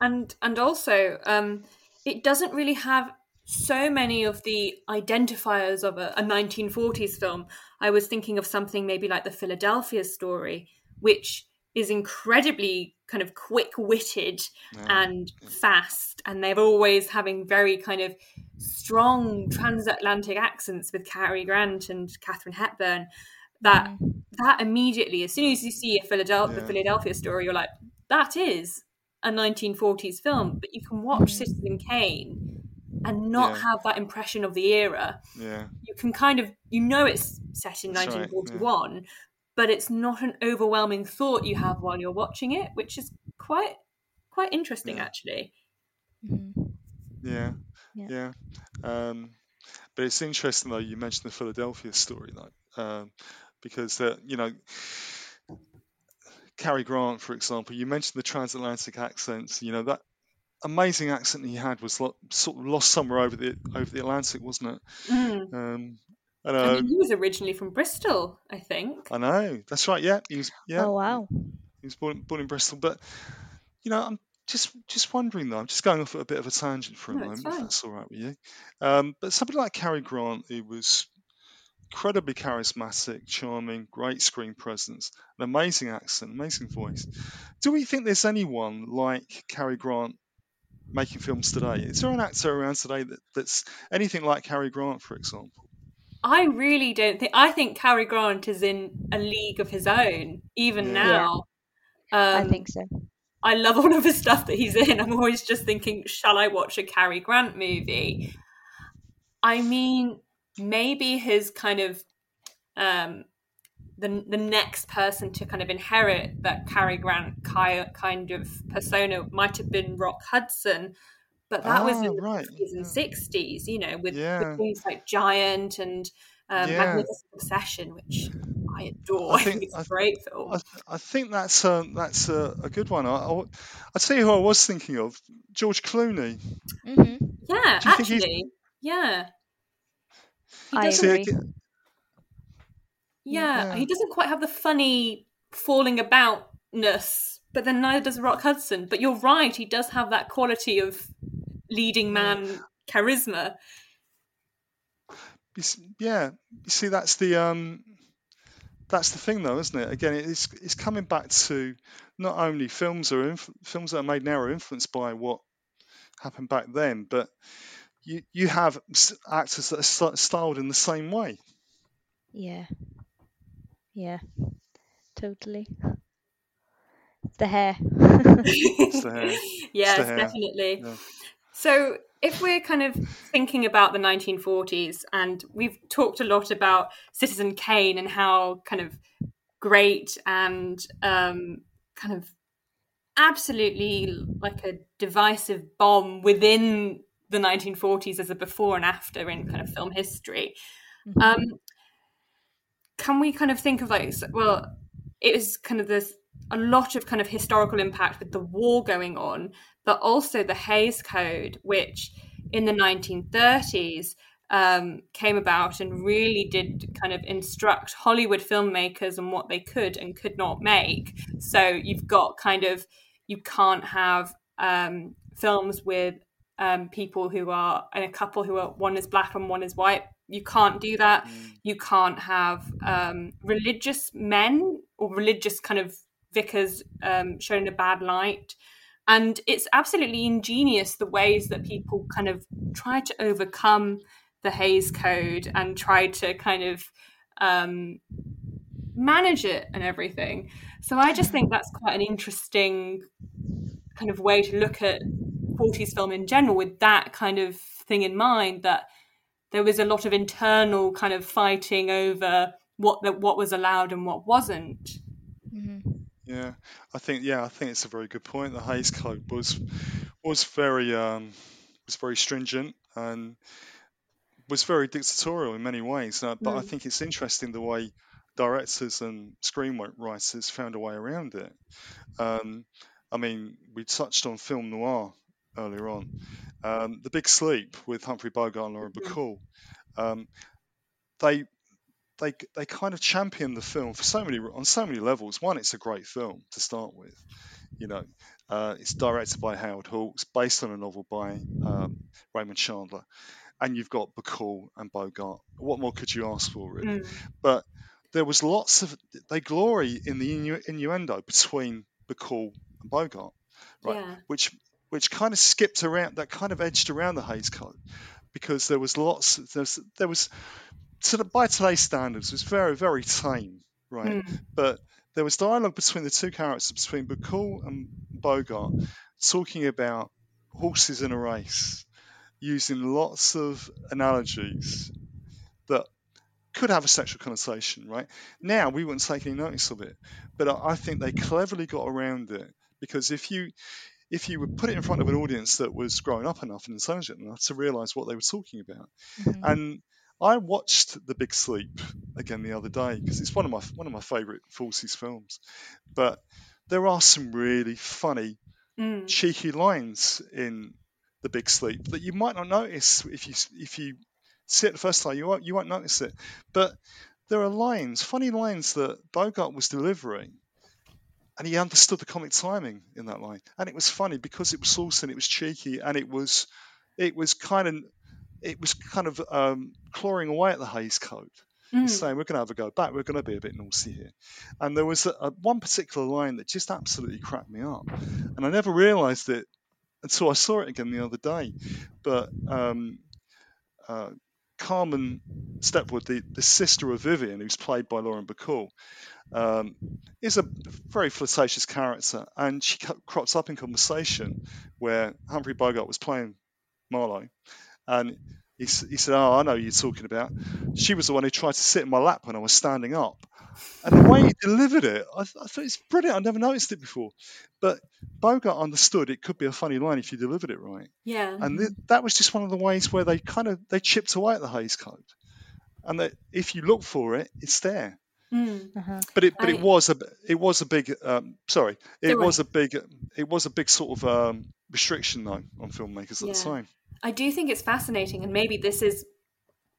and and also, um, it doesn't really have so many of the identifiers of a, a 1940s film. I was thinking of something maybe like the Philadelphia story, which is incredibly kind of quick-witted Yeah. and fast, and they're always having very kind of strong transatlantic accents with Cary Grant and Katharine Hepburn. That Mhm. that immediately, as soon as you see a Philadelphia, Yeah. the Philadelphia story, you're like, that is a 1940s film. But you can watch Mhm. Citizen Kane and not Yeah. have that impression of the era. Yeah, You can kind of, you know, it's set in That's right, yeah. 1941, but it's not an overwhelming thought you have while you're watching it, which is quite quite interesting Yeah. actually. Mhm. yeah, Yeah. yeah. Um, but it's interesting though. You mentioned the Philadelphia story, though, um, because that you know. Cary Grant, for example, you mentioned the transatlantic accents. You know that amazing accent he had was lo- sort of lost somewhere over the over the Atlantic, wasn't it? Mm. Um, I I mean, he was originally from Bristol, I think. I know. That's right. Yeah, he was. Yeah, Oh wow. he was born, born in Bristol. But you know, I'm just just wondering though. I'm just going off at a bit of a tangent for a No, moment, if that's all right with you. Um, but somebody like Cary Grant, who was incredibly charismatic, charming, great screen presence, an amazing accent, amazing voice. Do we think there's anyone like Cary Grant making films today? Is there an actor around today that, that's anything like Cary Grant, for example? I really don't think. I think Cary Grant is in a league of his own, even Yeah. now. I Um, think so. I love all of the stuff that he's in. I'm always just thinking, shall I watch a Cary Grant movie? I mean, maybe his kind of um, the the next person to kind of inherit that Cary Grant kind of persona might have been Rock Hudson, but that was Ah, in the right. 50s and 60s, you know, with, Yeah. with things like Giant and um, Yeah. Magnificent Obsession, which I adore. I I think, think- it's a I- great film. I, I think that's a, that's a, a good one. I, I, w- I'd tell you who I was thinking of George Clooney. hmm yeah, do you think he's- actually. Yeah. He I doesn't, See, agree. again- yeah, Yeah. he doesn't quite have the funny falling aboutness, but then neither does Rock Hudson. But you're right, he does have that quality of leading man charisma. yeah, you see, that's the um, that's the thing, though, isn't it? Again, it's it's coming back to not only films are inf- films that are made now are influenced by what happened back then, but you you have actors that are styled in the same way. Yeah. Yeah. Totally. The hair. the hair. yes, the hair. definitely. Yeah. So, if we're kind of thinking about the 1940s, and we've talked a lot about Citizen Kane and how kind of great and um, kind of absolutely like a divisive bomb within the 1940s as a before and after in kind of film history. Um, can we kind of think of like, well, it was kind of this a lot of kind of historical impact with the war going on, but also the Hays Code, which in the 1930s um, came about and really did kind of instruct Hollywood filmmakers on what they could and could not make. So you've got kind of, you can't have um, films with um, people who are, and a couple who are, one is black and one is white. You can't do that. You can't have um, religious men or religious kind of vicars um, shown in a bad light. And it's absolutely ingenious the ways that people kind of try to overcome the Hays Code and try to kind of um, manage it and everything. So I just think that's quite an interesting kind of way to look at 40s film in general with that kind of thing in mind that there was a lot of internal kind of fighting over what the, what was allowed and what wasn't. hmm Yeah, I think yeah, I think it's a very good point. The Hays Code was was very um, was very stringent and was very dictatorial in many ways. Uh, but I Mm. think it's interesting the way directors and screenwriters found a way around it. Um, I mean, we touched on film noir earlier on. Um, the Big Sleep with Humphrey Bogart and Lauren Bacall. Um, they they they kind of champion the film for so many on so many levels. One, it's a great film to start with. You know, uh, it's directed by Howard Hawks, based on a novel by um, Raymond Chandler, and you've got Bacall and Bogart. What more could you ask for, really? Mm. But there was lots of they glory in the innu- innuendo between Bacall and Bogart, right? Yeah. Which which kind of skipped around, that kind of edged around the Hays Code, because there was lots. There was, there was to the, by today's standards, it was very very tame, right? Mm. But there was dialogue between the two characters, between Bacall and Bogart, talking about horses in a race, using lots of analogies that could have a sexual connotation, right? Now we wouldn't take any notice of it, but I think they cleverly got around it because if you if you would put it in front of an audience that was grown up enough and intelligent enough to realize what they were talking about, Mhm. and I watched The Big Sleep again the other day because it's one of my one of my favorite 40s films, but there are some really funny Mm. cheeky lines in the big sleep that you might not notice if you if you see it the first time you won't you won't notice it but there are lines funny lines that Bogart was delivering and he understood the comic timing in that line and it was funny because it was saucy and it was cheeky and it was it was kind of it was kind of um, clawing away at the Hays Code Mm. He's saying we're going to have a go back. We're going to be a bit naughty here. And there was a, a, one particular line that just absolutely cracked me up, and I never realised it until I saw it again the other day. But um, uh, Carmen Sternwood, the, the sister of Vivian, who's played by Lauren Bacall, um, is a very flirtatious character, and she crops up in conversation where Humphrey Bogart was playing Marlowe, and he, he said, "Oh, I know who you're talking about. She was the one who tried to sit in my lap when I was standing up." And the way he delivered it, I, th- I thought it's brilliant. I'd never noticed it before. But Bogart understood it could be a funny line if you delivered it right. Yeah. And th- that was just one of the ways where they kind of they chipped away at the Hays Code, and that if you look for it, it's there. Mm. Uh-huh. But it but I- it was a it was a big um, sorry it Don't was a big it was a big sort of um, restriction though on filmmakers at the time. I do think it's fascinating, and maybe this is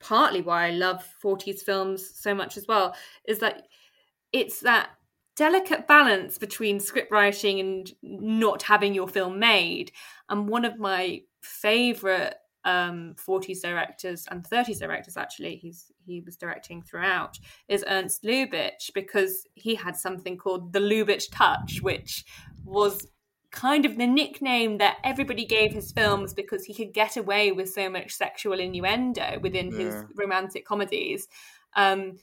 partly why I love 40s films so much as well, is that it's that delicate balance between script writing and not having your film made. And one of my favorite um 40s directors and 30s directors actually he's he was directing throughout is Ernst Lubitsch because he had something called the Lubitsch touch which was kind of the nickname that everybody gave his films because he could get away with so much sexual innuendo within his romantic comedies um,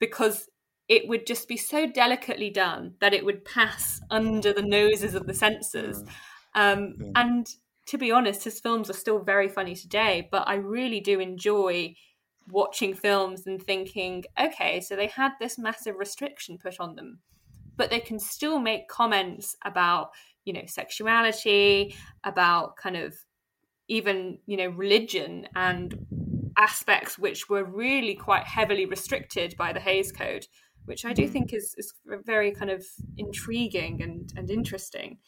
because it would just be so delicately done that it would pass under the noses of the censors. Um, Yeah. And to be honest, his films are still very funny today, but I really do enjoy watching films and thinking, okay, so they had this massive restriction put on them, but they can still make comments about, you know, sexuality, about kind of even, you know, religion and aspects which were really quite heavily restricted by the Hays Code, which I do think is, is very kind of intriguing and, and interesting.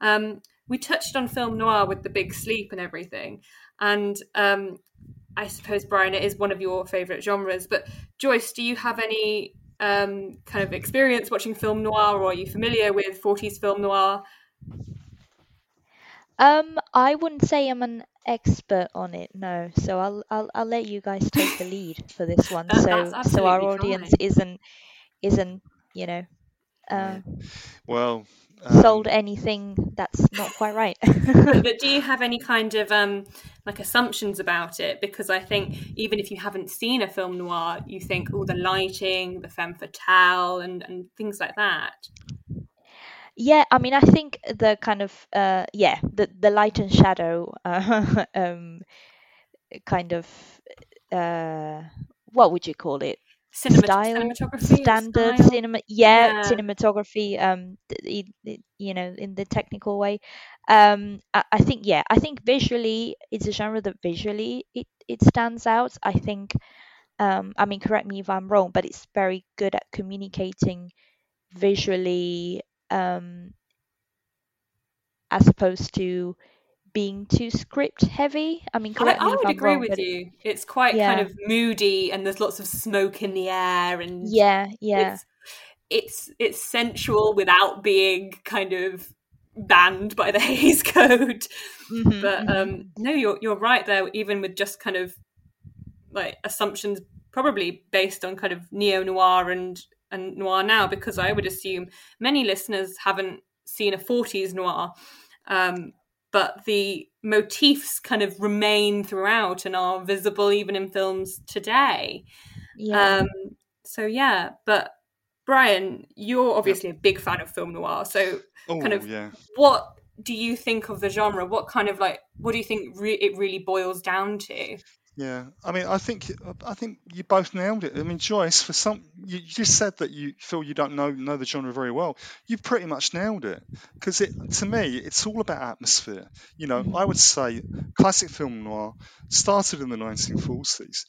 Um, we touched on film noir with the big sleep and everything, and um, I suppose Brian, it is one of your favourite genres. But Joyce, do you have any um, kind of experience watching film noir, or are you familiar with forties film noir? Um, I wouldn't say I'm an expert on it, no. So I'll I'll I'll let you guys take the lead for this one. That- so that's so our absolutely audience fine. isn't isn't you know Yeah. um, Well, um, sold anything that's not quite right. but, but do you have any kind of um, like assumptions about it? Because I think even if you haven't seen a film noir, you think, oh, the lighting, the femme fatale, and and things like that. Yeah, I mean, I think the kind of uh, yeah, the the light and shadow uh, um, kind of uh, what would you call it? Cinemat- Style, cinematography, standard style? cinema, yeah, Yeah. cinematography. Um, th- i- you know, in the technical way. Um, I, I think yeah, I think visually it's a genre that visually it it stands out. I think. Um, I mean, correct me if I'm wrong, but it's very good at communicating visually um, as opposed to being too script heavy. I mean, I, correct I me if would agree wrong, with you. It's quite Yeah. kind of moody, and there's lots of smoke in the air, and yeah, yeah, it's it's it's sensual without being kind of banned by the Hays Code. Mhm, But mhm. um, no, you're you're right there. Even with just kind of like assumptions, probably based on kind of neo noir and and noir now, because I would assume many listeners haven't seen a 40s noir. Um, but the motifs kind of remain throughout and are visible even in films today. yeah. Um, so yeah, but Brian, you're obviously a big fan of film noir. So oh kind of- yeah. what do you think of the genre? What kind of like what do you think re- it really boils down to? Yeah, I mean, I think I think you both nailed it. I mean, Joyce, for some, you you just said that you feel you don't know know the genre very well. You've pretty much nailed it because it to me, it's all about atmosphere. You know, mm-hmm. I would say classic film noir started in the 1940s.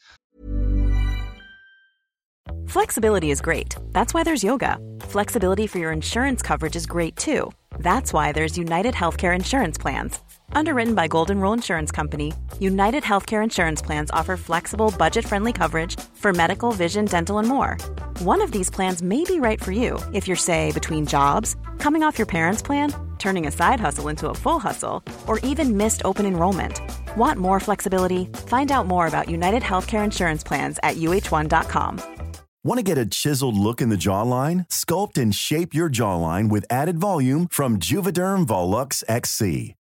Flexibility is great. That's why there's yoga. Flexibility for your insurance coverage is great too. That's why there's United Healthcare Insurance Plans. Underwritten by Golden Rule Insurance Company, United Healthcare Insurance Plans offer flexible, budget friendly coverage for medical, vision, dental, and more. One of these plans may be right for you if you're, say, between jobs, coming off your parents' plan, turning a side hustle into a full hustle, or even missed open enrollment. Want more flexibility? Find out more about United Healthcare Insurance Plans at uh1.com. Want to get a chiseled look in the jawline? Sculpt and shape your jawline with added volume from Juvederm Volux XC.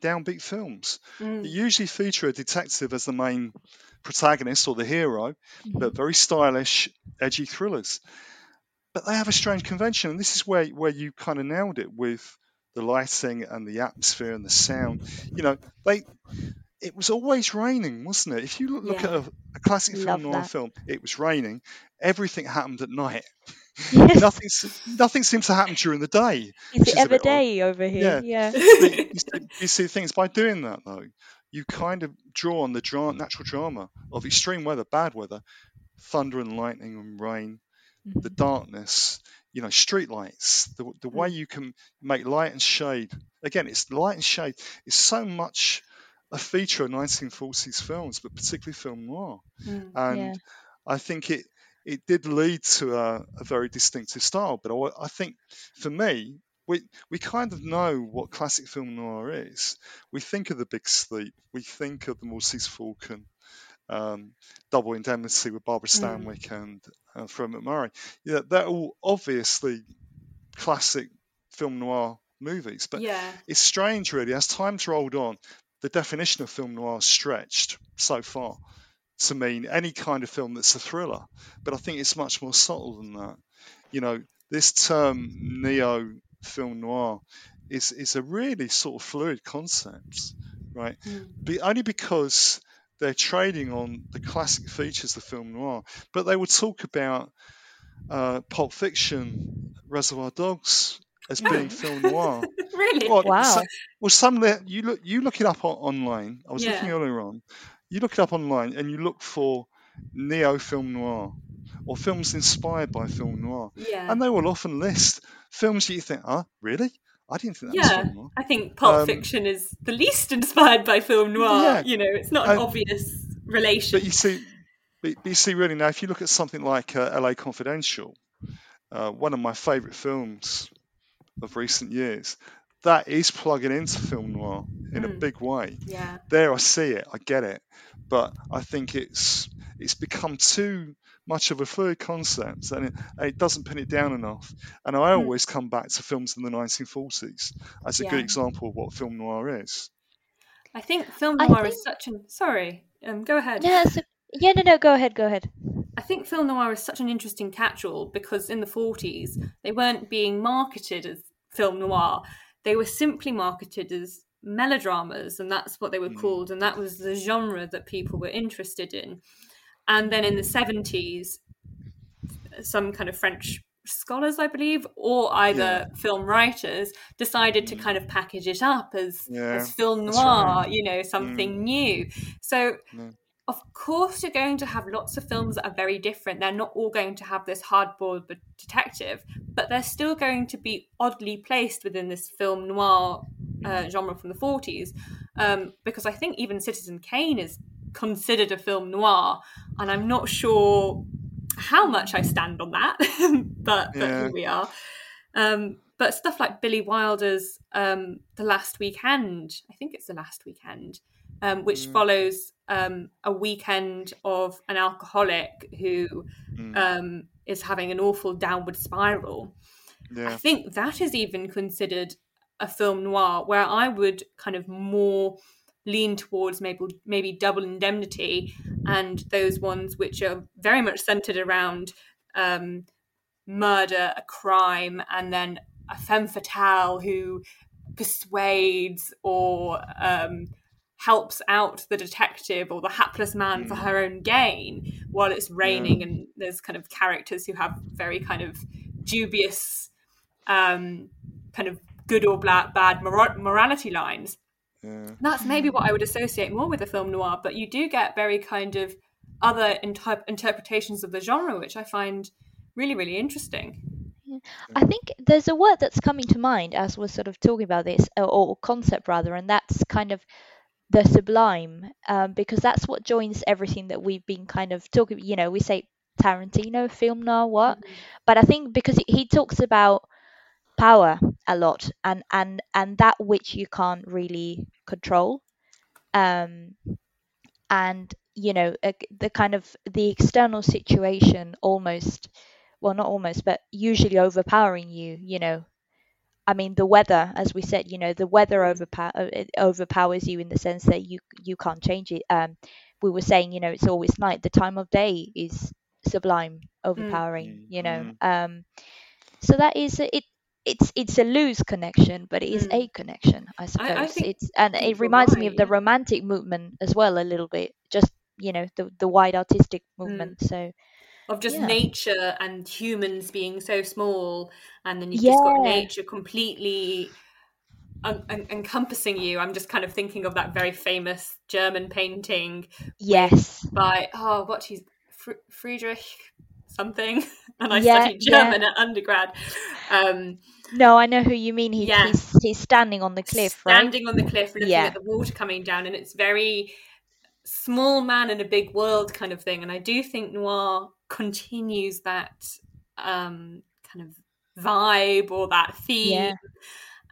downbeat films. Mm. They usually feature a detective as the main protagonist or the hero, but very stylish, edgy thrillers. But they have a strange convention, and this is where where you kind of nailed it with the lighting and the atmosphere and the sound. You know, they it was always raining, wasn't it? If you look, look at a, a classic Love film noir film, it was raining. Everything happened at night. Yes. nothing nothing seems to happen during the day. It is a ever bit odd. day over here? Yeah. Yeah. You, see, you see things by doing that though. You kind of draw on the dra- natural drama of extreme weather, bad weather, thunder and lightning and rain, the darkness, you know, street lights, the, the way you can make light and shade. Again, it's light and shade is so much a feature of 1940s films, but particularly film noir. Mm. And Yeah. I think it it did lead to a, a very distinctive style. But I, I think for me, we we kind of know what classic film noir is. We think of The Big Sleep, we think of The Maltese Falcon, um, Double Indemnity with Barbara Stanwyck and uh, Fred MacMurray. Yeah, they're all obviously classic film noir movies. But yeah. it's strange, really, as time's rolled on, the definition of film noir stretched so far to mean any kind of film that's a thriller. But I think it's much more subtle than that. You know, this term neo film noir is is a really sort of fluid concept, right? Mm. Be, only because they're trading on the classic features of film noir, but they will talk about uh, Pulp Fiction, Reservoir Dogs as being film noir. really? Well, Wow. so- well, some of the- you look you look it up on, online. I was Yeah. looking earlier on. You look it up online and you look for neo film noir or films inspired by film noir, yeah. and they will often list films that you think, "Ah, really? I didn't think that was yeah, film noir." I think Pulp Um, Fiction is the least inspired by film noir. Yeah. You know, it's not an Um, obvious relation. But you see, but you see, really now, if you look at something like uh, L.A. Confidential, uh, one of my favourite films of recent years, that is plugging into film noir in a Mm. big way. yeah, there I see it, I get it, but I think it's it's become too much of a fluid concept, and it, and it doesn't pin it down enough. And I Hmm. always come back to films in the 1940s as a Yeah. good example of what film noir is. I think film noir think- is such an. Sorry, um, go ahead. No, that's a- yeah, no, no, go ahead, go ahead. I think film noir is such an interesting catch-all because in the 40s they weren't being marketed as film noir; they were simply marketed as melodramas, and that's what they were Mm. called, and that was the genre that people were interested in. And then in the 70s, some kind of French scholars, I believe, or either film writers, decided to kind of package it up as, Yeah, as film noir, right. Mm. you know, something new. So Yeah. Of course you're going to have lots of films that are very different. They're not all going to have this hardboiled detective but they're still going to be oddly placed within this film noir uh, genre from the 40s um, because i think even citizen kane is considered a film noir and i'm not sure how much i stand on that but, but here we are. Um, but stuff like Billy Wilder's um, The Last Weekend, I think it's The Last Weekend, um, which Mm. follows um, a weekend of an alcoholic who Mm. um, is having an awful downward spiral. I think that is even considered a film noir, where I would kind of more lean towards maybe maybe Double Indemnity and those ones which are very much centered around um, murder, a crime, and then a femme fatale who persuades or um, helps out the detective or the hapless man for her own gain while it's raining and there's kind of characters who have very kind of dubious um, kind of good or bad, bad mor- morality lines. Yeah, that's maybe what I would associate more with a film noir, but you do get very kind of other inter- interpretations of the genre, which I find really, really interesting. I think there's a word that's coming to mind as we're sort of talking about this, or, or concept rather, and that's kind of the sublime, um, because that's what joins everything that we've been kind of talking. You know, we say Tarantino film noir, what? Mm-hmm. But I think because he talks about power a lot, and and and that which you can't really control, um, and you know the kind of the external situation almost well not almost but usually overpowering you you know i mean the weather as we said you know the weather overpower overpowers you in the sense that you you can't change it. Um we were saying you know it's always night. The time of day is sublime overpowering you know. Um so that is it it's it's a loose connection but it is Mm. a connection i suppose I think- it's and it reminds me of the yeah. romantic movement as well a little bit just you know the the wide artistic Mm. movement. So Of just Yeah. nature and humans being so small, and then you've just got nature completely en- en- encompassing you. I'm just kind of thinking of that very famous German painting yes by oh, what he's Fr- Friedrich something, and I Yeah, studied yeah. German at undergrad. Um, no i know who you mean he, Yeah. he's he's standing on the cliff right standing on the cliff, looking Yeah. at the water coming down, and it's very small man in a big world kind of thing. And I do think noir continues that um, kind of vibe or that theme. Yeah.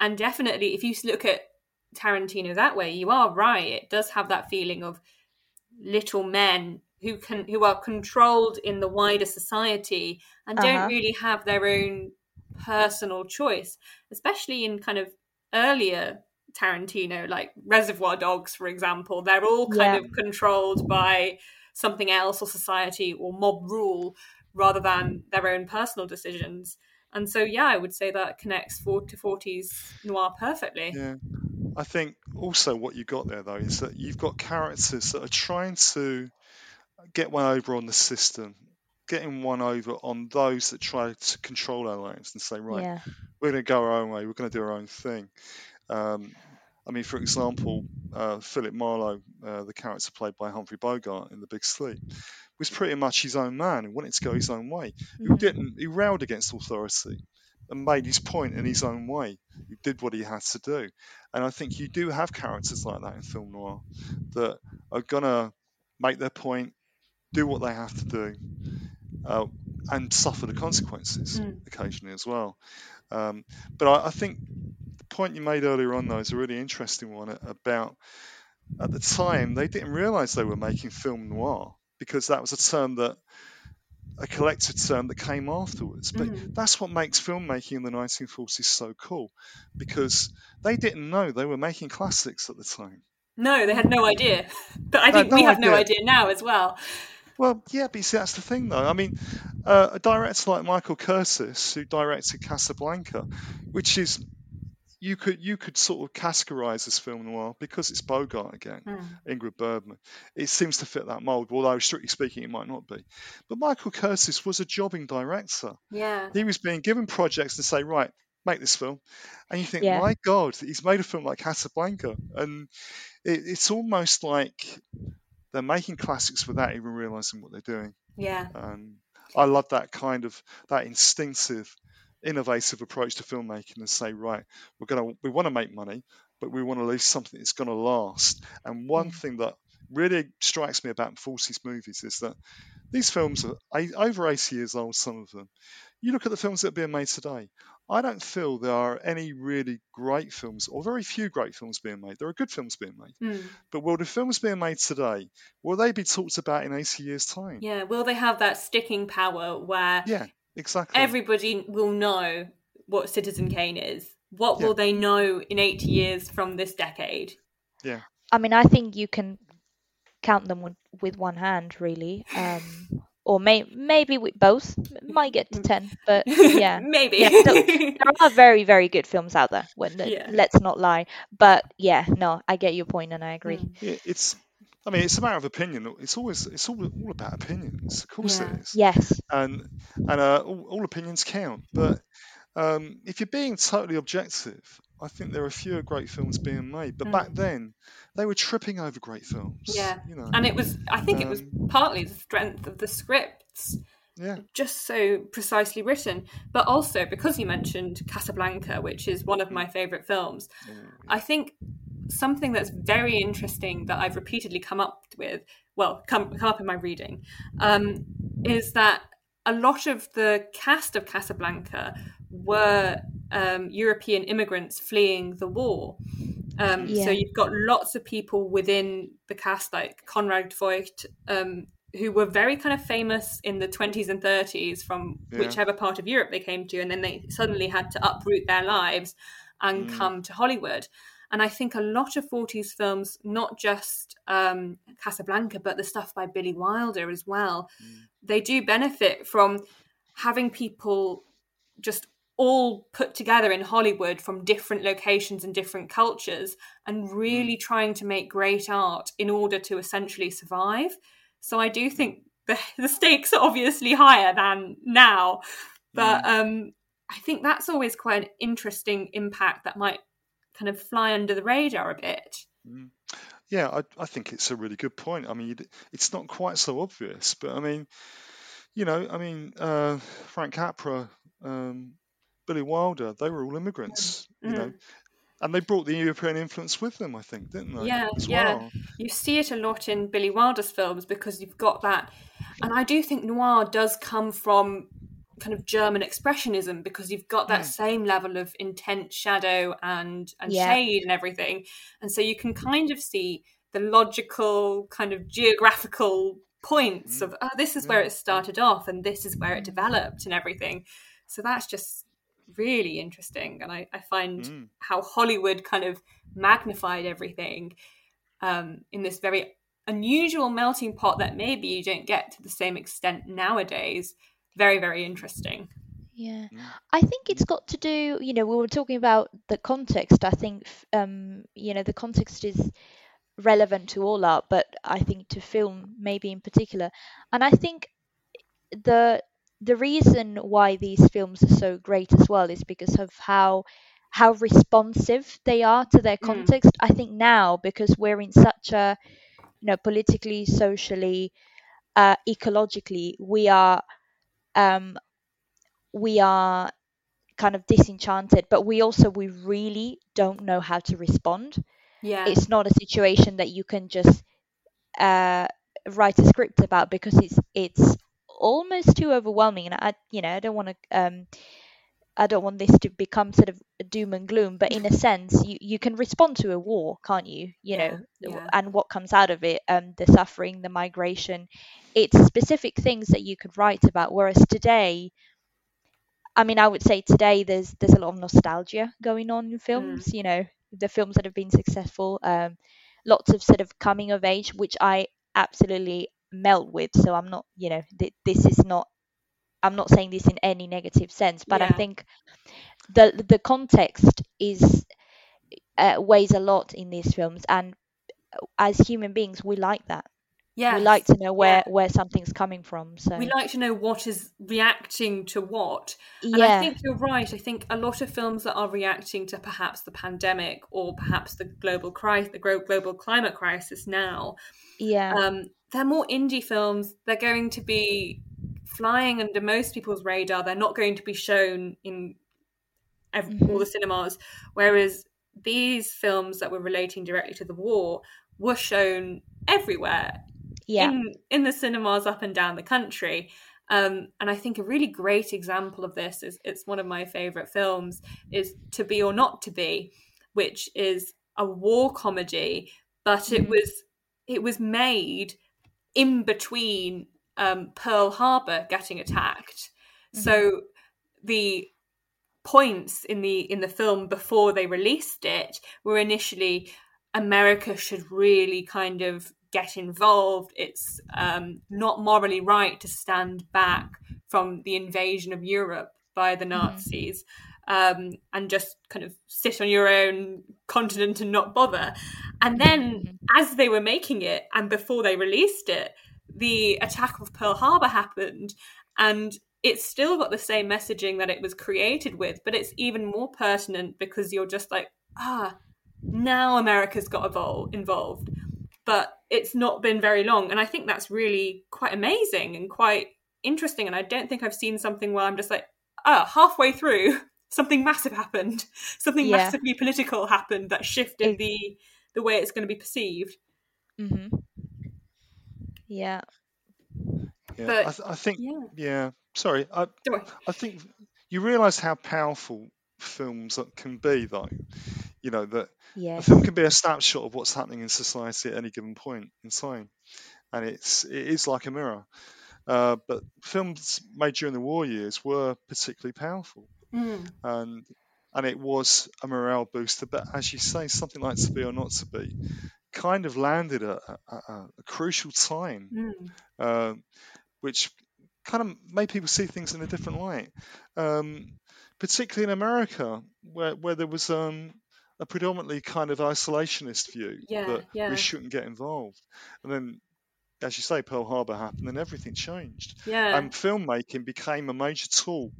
And definitely, if you look at Tarantino that way, you are right. It does have that feeling of little men who can who are controlled in the wider society and don't Uh-huh. really have their own personal choice, especially in kind of earlier Tarantino, like Reservoir Dogs, for example. They're all kind Yeah. of controlled by something else or society or mob rule rather than their own personal decisions. And so, yeah, I would say that connects 40 to 40s noir perfectly. Yeah. I think also what you got there though is that you've got characters that are trying to get one over on the system, getting one over on those that try to control our lives and say, right, yeah we're going to go our own way, we're going to do our own thing. Um, I mean, for example, uh, Philip Marlowe, uh, the character played by Humphrey Bogart in The Big Sleep, was pretty much his own man who wanted to go his own way, who Mhm. didn't, he railed against authority and made his point in his own way. He did what he had to do. And I think you do have characters like that in film noir that are going to make their point, do what they have to do, uh, and suffer the consequences Mm. occasionally as well. Um, but I, I think the point you made earlier on, though, is a really interesting one about at the time they didn't realize they were making film noir because that was a term that a collected term that came afterwards. But Mm. that's what makes filmmaking in the 1940s so cool because they didn't know they were making classics at the time. No, they had no idea. But I No, think we no have no idea. idea now as well. Well, yeah, but you see, that's the thing, though. I mean, uh, a director like Michael Curtiz, who directed Casablanca, which is you could you could sort of categorize this film noir because it's Bogart again, hmm. Ingrid Bergman. It seems to fit that mold, although strictly speaking, it might not be. But Michael Curtiz was a jobbing director. Yeah. He was being given projects to say, right, make this film, and you think, Yeah. my God, he's made a film like Casablanca, and it, it's almost like they're making classics without even realizing what they're doing. Yeah. And I love that kind of that instinctive, innovative approach to filmmaking and say, right, we're gonna we want to make money, but we want to leave something that's going to last. And one thing that really strikes me about 40s movies is that these films are over 80 years old, some of them. You look at the films that are being made today, I don't feel there are any really great films, or very few great films being made. There are good films being made. Mm. But will the films being made today, will they be talked about in 80 years' time? Yeah. Will they have that sticking power where Yeah, exactly. everybody will know what Citizen Kane is? What Yeah. will they know in 80 years from this decade? yeah. I mean, I think you can count them with, with one hand, really, um, or may, maybe with both. Might get to ten, but yeah, Maybe. yeah. So there are very, very good films out there. When, Yeah. Let's not lie. But yeah, no, I get your point, and I agree. Mm. Yeah, it's. I mean, it's a matter of opinion. It's always. It's all, all about opinions. Of course Yeah. it is. Yes, And and uh, all, all opinions count. But um, if you're being totally objective, I think there are fewer great films being made. But back Mm. then, they were tripping over great films. Yeah. You know. And it was, I think it was Um, partly the strength of the scripts. Yeah. just so precisely written. But also because you mentioned Casablanca, which is one of my favorite films, I think something that's very interesting that I've repeatedly come up with, well, come, come up in my reading, um, is that a lot of the cast of Casablanca were um, European immigrants fleeing the war. Um, Yeah. So you've got lots of people within the cast, like Conrad Veidt, um, who were very kind of famous in the 20s and 30s from Yeah. whichever part of Europe they came to, and then they suddenly had to uproot their lives and come to Hollywood. And I think a lot of 40s films, not just um, Casablanca, but the stuff by Billy Wilder as well, they do benefit from having people just all put together in Hollywood from different locations and different cultures and really trying to make great art in order to essentially survive. So I do think the, the stakes are obviously higher than now, but um, I think that's always quite an interesting impact that might kind of fly under the radar a bit. Yeah, I, I think it's a really good point. I mean, it's not quite so obvious, but I mean, you know, I mean, uh, Frank Capra, um, Billy Wilder, they were all immigrants, you know, and they brought the European influence with them, I think, didn't they? Yeah, yeah. well. You see it a lot in Billy Wilder's films because you've got that. And I do think noir does come from kind of German expressionism because you've got that mm. same level of intense shadow and, and Yeah. shade and everything. And so you can kind of see the logical, kind of geographical points mm. of, oh, this is where it started off and this is where it mm. developed and everything. So that's just really interesting. And I, I find how Hollywood kind of magnified everything um, in this very unusual melting pot that maybe you don't get to the same extent nowadays. Very, very interesting. Yeah, I think it's got to do. You know, we were talking about the context. I think, um, you know, the context is relevant to all art, but I think to film maybe in particular. And I think the the reason why these films are so great as well is because of how how responsive they are to their context. I think now because we're in such a you know politically, socially, uh, ecologically, we are um, we are kind of disenchanted, but we also we really don't know how to respond. Yeah. It's not a situation that you can just uh, write a script about because it's it's almost too overwhelming. And I, you know, I don't want to. Um, I don't want this to become sort of doom and gloom, but in a sense, you, you can respond to a war, can't you? You Yeah, know, yeah. and what comes out of it, um, the suffering, the migration. It's specific things that you could write about. Whereas today, I mean, I would say today there's there's a lot of nostalgia going on in films. You know, the films that have been successful, um, lots of sort of coming of age, which I absolutely melt with. So I'm not, you know, th- this is not. I'm not saying this in any negative sense, but I think the the context is uh, weighs a lot in these films, and as human beings, we like that. Yes. We like to know where Yeah. where something's coming from. So we like to know what is reacting to what. And I think you're right. I think a lot of films that are reacting to perhaps the pandemic or perhaps the global crisis, the global climate crisis now, yeah, um, they're more indie films. They're going to be flying under most people's radar. They're not going to be shown in ev- Mm-hmm. all the cinemas. Whereas these films that were relating directly to the war were shown everywhere yeah, in in the cinemas up and down the country. Um, and I think a really great example of this is it's one of my favorite films is To Be or Not to Be, which is a war comedy, but it was it was made in between um, Pearl Harbor getting attacked. So the points in the in the film before they released it were initially America should really kind of get involved. It's um, not morally right to stand back from the invasion of Europe by the Nazis um, and just kind of sit on your own continent and not bother. And then, as they were making it and before they released it, the attack of Pearl Harbor happened, and it's still got the same messaging that it was created with, but it's even more pertinent because you're just like, ah, now America's got evol- involved. But it's not been very long, and I think that's really quite amazing and quite interesting, and I don't think I've seen something where I'm just like, oh, halfway through, something massive happened, something Yeah. massively political happened that shifted the the way it's going to be perceived. hmm Yeah. Yeah, But- I, th- I think. yeah. Yeah. Sorry, I, Don't. I think you realise how powerful films can be, though. You know that a film can be a snapshot of what's happening in society at any given point in time, and it's it is like a mirror. Uh, but films made during the war years were particularly powerful, Mm. and and it was a morale booster. But as you say, something like To Be or Not to Be kind of landed at a, a, a- crucial time Mm. um, which kind of made people see things in a different light. Um, particularly in America, where where there was um, a predominantly kind of isolationist view Yeah, that yeah. we shouldn't get involved, and then. As you say, Pearl Harbor happened, and everything changed. Yeah. And filmmaking became a major tool,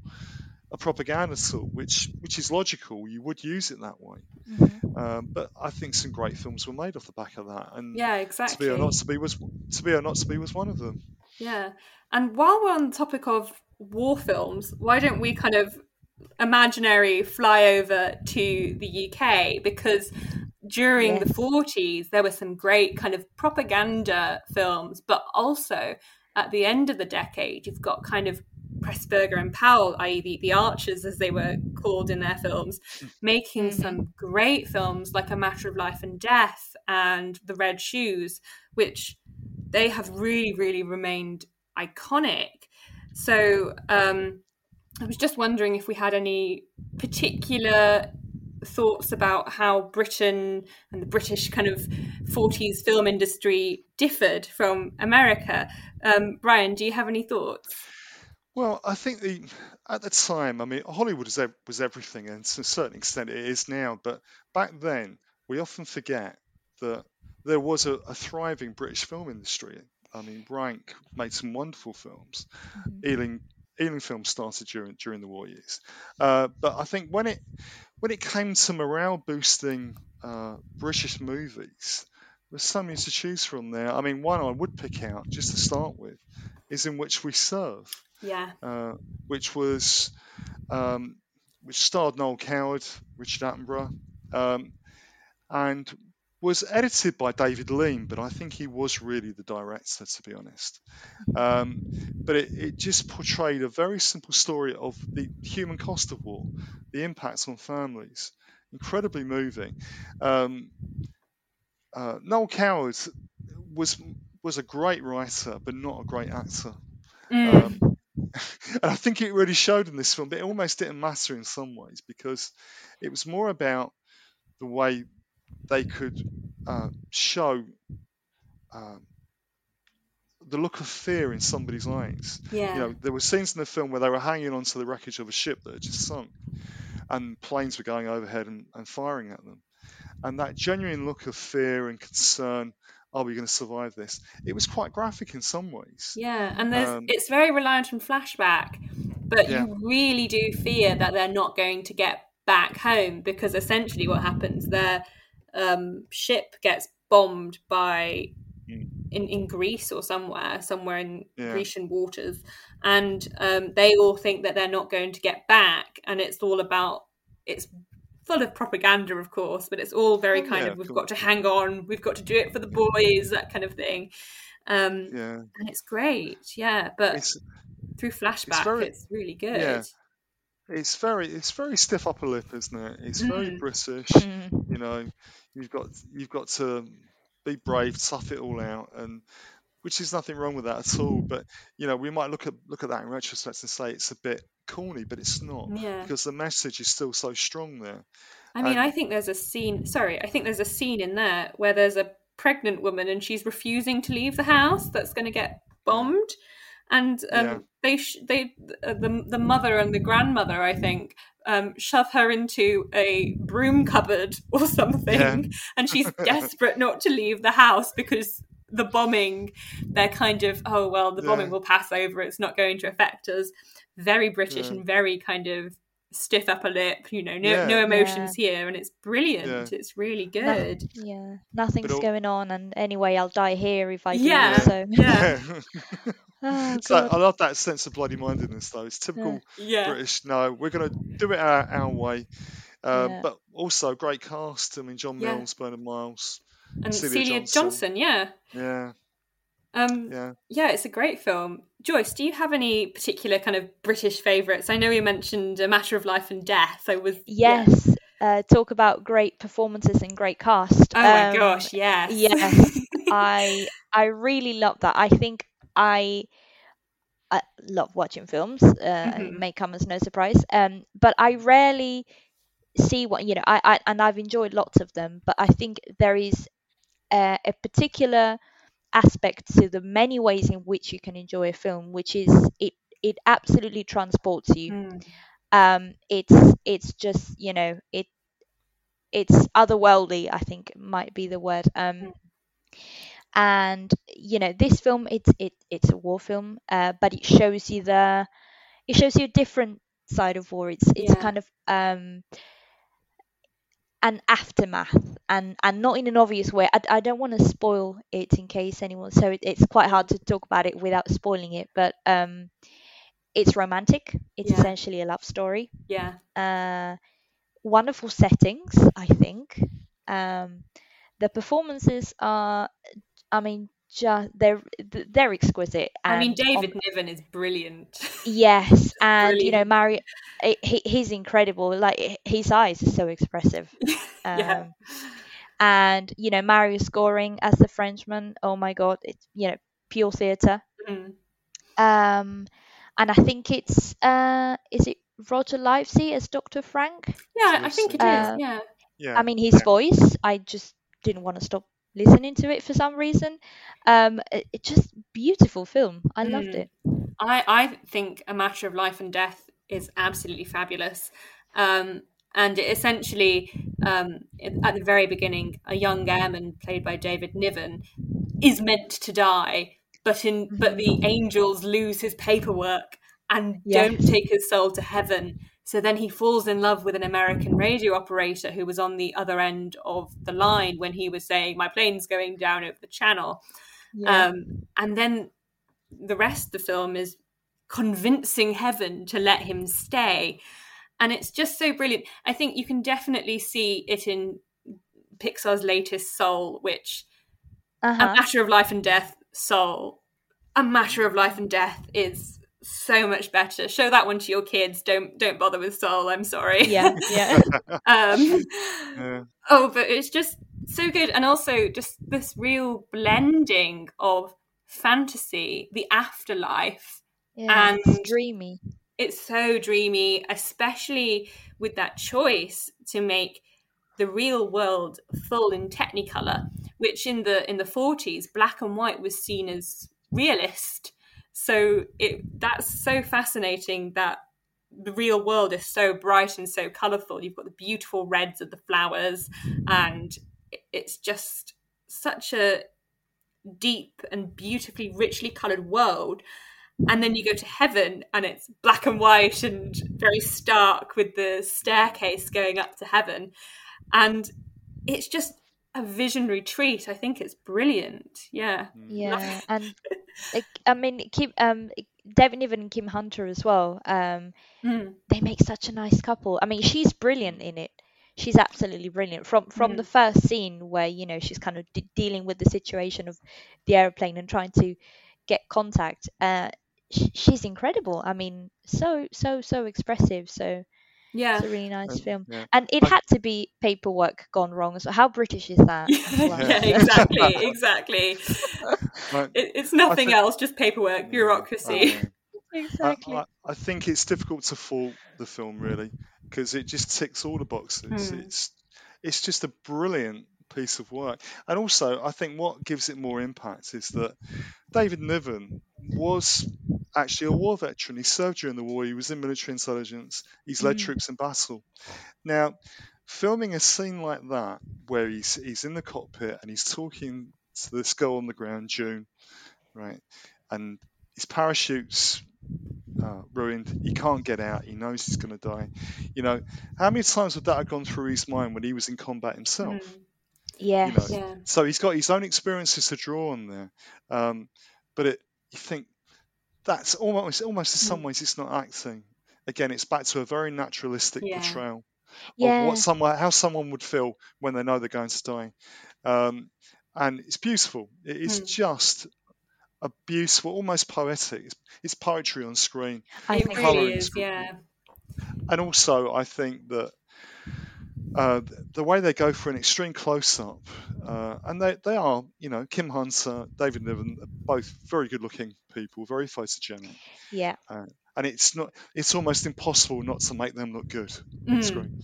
a propaganda tool, which which is logical. You would use it that way. Mhm. Um, but I think some great films were made off the back of that. And yeah, to exactly. be or not to be was to be or not to be was one of them. Yeah. And while we're on the topic of war films, why don't we kind of imaginary fly over to the UK? Because during the 40s, there were some great kind of propaganda films, but also at the end of the decade, you've got kind of Pressburger and Powell, i.e., the, the Archers, as they were called in their films, making some great films like A Matter of Life and Death and The Red Shoes, which they have really, really remained iconic. So um, I was just wondering if we had any particular thoughts about how Britain and the British kind of 40s film industry differed from America. Um, Brian, do you have any thoughts? Well, I think the at the time, I mean, Hollywood was was everything, and to a certain extent, it is now. But back then, we often forget that there was a, a thriving British film industry. I mean, Rank made some wonderful films. Ealing Ealing Films started during during the war years. Uh, but I think when it when it came to morale boosting uh, British movies, there's so many to choose from there. I mean, one I would pick out just to start with is In Which We Serve Yeah. uh, which was um, which starred Noel Coward, Richard Attenborough, um, and was edited by David Lean, but I think he was really the director, to be honest. Um, but it, it just portrayed a very simple story of the human cost of war, the impact on families. Incredibly moving. Um, uh, Noel Coward was was a great writer, but not a great actor. Mm. Um, and I think it really showed in this film, but it almost didn't matter in some ways because it was more about the way they could uh, show um, the look of fear in somebody's eyes. yeah. You know, there were scenes in the film where they were hanging onto the wreckage of a ship that had just sunk, and planes were going overhead and, and firing at them. And that genuine look of fear and concern are we going to survive this? It was quite graphic in some ways. Yeah, and there's Um, it's very reliant on flashback, but Yeah. you really do fear that they're not going to get back home because essentially what happens their um, ship gets bombed by Mm. in, in Greece or somewhere somewhere in Yeah. Grecian waters, and um, they all think that they're not going to get back, and it's all about it's full of propaganda, of course, but it's all very kind yeah, of we've got to hang on, we've got to do it for the boys, that kind of thing. Um, Yeah, and it's great, yeah. But it's through flashback, it's, very- really good. yeah. it's very it's very stiff upper lip, isn't it? It's very Mm. British. Mm. You know, you've got you've got to be brave, tough it all out, and which is nothing wrong with that at all. But you know, we might look at look at that in retrospect and say it's a bit corny, but it's not Yeah. because the message is still so strong there. I mean, And- I think there's a scene. Sorry, I think there's a scene in there where there's a pregnant woman and she's refusing to leave the house that's going to get bombed, and um, Yeah. they sh- they uh, the the mother and the grandmother, I think, um, shove her into a broom cupboard or something, Yeah. and she's desperate not to leave the house because the bombing. They're kind of oh well, the bombing Yeah. will pass over. It's not going to affect us. Very British Yeah. and very kind of stiff upper lip. You know, no Yeah. no emotions here, and it's brilliant. Yeah. It's really No- good. yeah, nothing's all- going on, and anyway, I'll die here if I do. Yeah. So Yeah. Oh, So I love that sense of bloody mindedness, though. It's typical Yeah. British. No, we're going to do it our, our way. Um, Yeah. But also great cast. I mean, John Yeah. Mills, Bernard Miles, And Celia Celia, Johnson. Johnson. yeah. Yeah, Um, yeah. yeah, it's a great film. Joyce, do you have any particular kind of British favourites? I know you mentioned A Matter of Life and Death. I was yeah. Yes. Uh, talk about great performances and great cast. Oh my Um, gosh, yes. Yes, I I really love that. I think I I love watching films. Uh, It Mhm. may come as no surprise. Um, but I rarely see what you know. I, I and I've enjoyed lots of them, but I think there is a, a particular aspect to the many ways in which you can enjoy a film, which is it it absolutely transports you. Mm. Um, it's it's just you know it it's otherworldly. I think might be the word. Um, and you know this film it's it it's a war film, uh, but it shows you the it shows you a different side of war. It's it's Yeah. kind of um an aftermath and and not in an obvious way i, I don't want to spoil it in case anyone so it, it's quite hard to talk about it without spoiling it but um it's romantic it's Yeah. essentially a love story Yeah. uh wonderful settings i think um the performances are i mean just they're they're exquisite I mean, and on- David Niven is brilliant. Yes, and you know, Brilliant. Marius, he, he's incredible. Like his eyes are so expressive. yeah. Um, and you know, Marius Goring as the Frenchman. Oh my God, it's you know pure theatre. Mm. Um, and I think it's uh, is it Roger Livesey as Doctor Frank? Yeah, I think it is. Uh, yeah. Yeah. I mean, his yeah. voice. I just didn't want to stop listening to it for some reason. Um, it, it's just beautiful film. I loved Mm. it. I, I think A Matter of Life and Death is absolutely fabulous. Um, and it essentially, um, at the very beginning, a young airman played by David Niven is meant to die, but in but the angels lose his paperwork and don't take his soul to heaven. So then he falls in love with an American radio operator who was on the other end of the line when he was saying, "My plane's going down over the channel." Yeah. Um, and then the rest of the film is convincing heaven to let him stay. And it's just so brilliant. I think you can definitely see it in Pixar's latest Soul, which uh-huh. a matter of life and death, Soul. A matter of life and death is so much better. Show that one to your kids. Don't don't bother with Soul. I'm sorry. yeah, yeah. um, Yeah. Oh, but it's just so good. And also just this real blending of fantasy, the afterlife. Yeah, And- it's dreamy. It's so dreamy, especially with that choice to make the real world full in technicolor, which in the in the 40s, black and white was seen as realist. So it that's so fascinating that the real world is so bright and so colorful. You've got the beautiful reds of the flowers, and it's just such a deep and beautifully richly colored world. And then you go to heaven, and it's black and white and very stark with the staircase going up to heaven. And it's just a visionary treat. I think it's brilliant. Yeah. Yeah, and like, I mean, Kim, um, David Niven and Kim Hunter as well. Um, Mm. they make such a nice couple. I mean, she's brilliant in it. She's absolutely brilliant. From from Mm. the first scene where you know she's kind of de- dealing with the situation of the airplane and trying to get contact. Uh, sh- she's incredible. I mean, so so so expressive. So Yeah. it's a really nice film. yeah. And it I- had to be paperwork gone wrong. So how British is that? as yeah, exactly, exactly. Right. It, it's nothing think- else, just paperwork, bureaucracy. I, exactly. I, I think it's difficult to fault the film really because it just ticks all the boxes. Hmm. It's it's just a brilliant piece of work, and also I think what gives it more impact is that David Niven was actually a war veteran. He served during the war. He was in military intelligence. He's led Mm. troops in battle. Now, filming a scene like that where he's he's in the cockpit and he's talking to this girl on the ground, June, right, and his parachute's uh, ruined. He can't get out. He knows he's going to die. You know, how many times would that have gone through his mind when he was in combat himself? Mm, yes. know, yeah. So he's got his own experiences to draw on there. Um, but it, you think that's almost almost in some ways it's not acting. Again, it's back to a very naturalistic Yeah. portrayal of Yeah. what someone how someone would feel when they know they're going to die. Um, and it's beautiful. It is Mm. just a beautiful, almost poetic. It's, it's poetry on screen. I it really colouring is, is good. yeah. and also I think that uh, the way they go for an extreme close-up, uh, and they, they are, you know, Kim Hunter, David Niven, are both very good-looking people, very photogenic, yeah. and it's not, it's almost impossible not to make them look good on Mm. screen.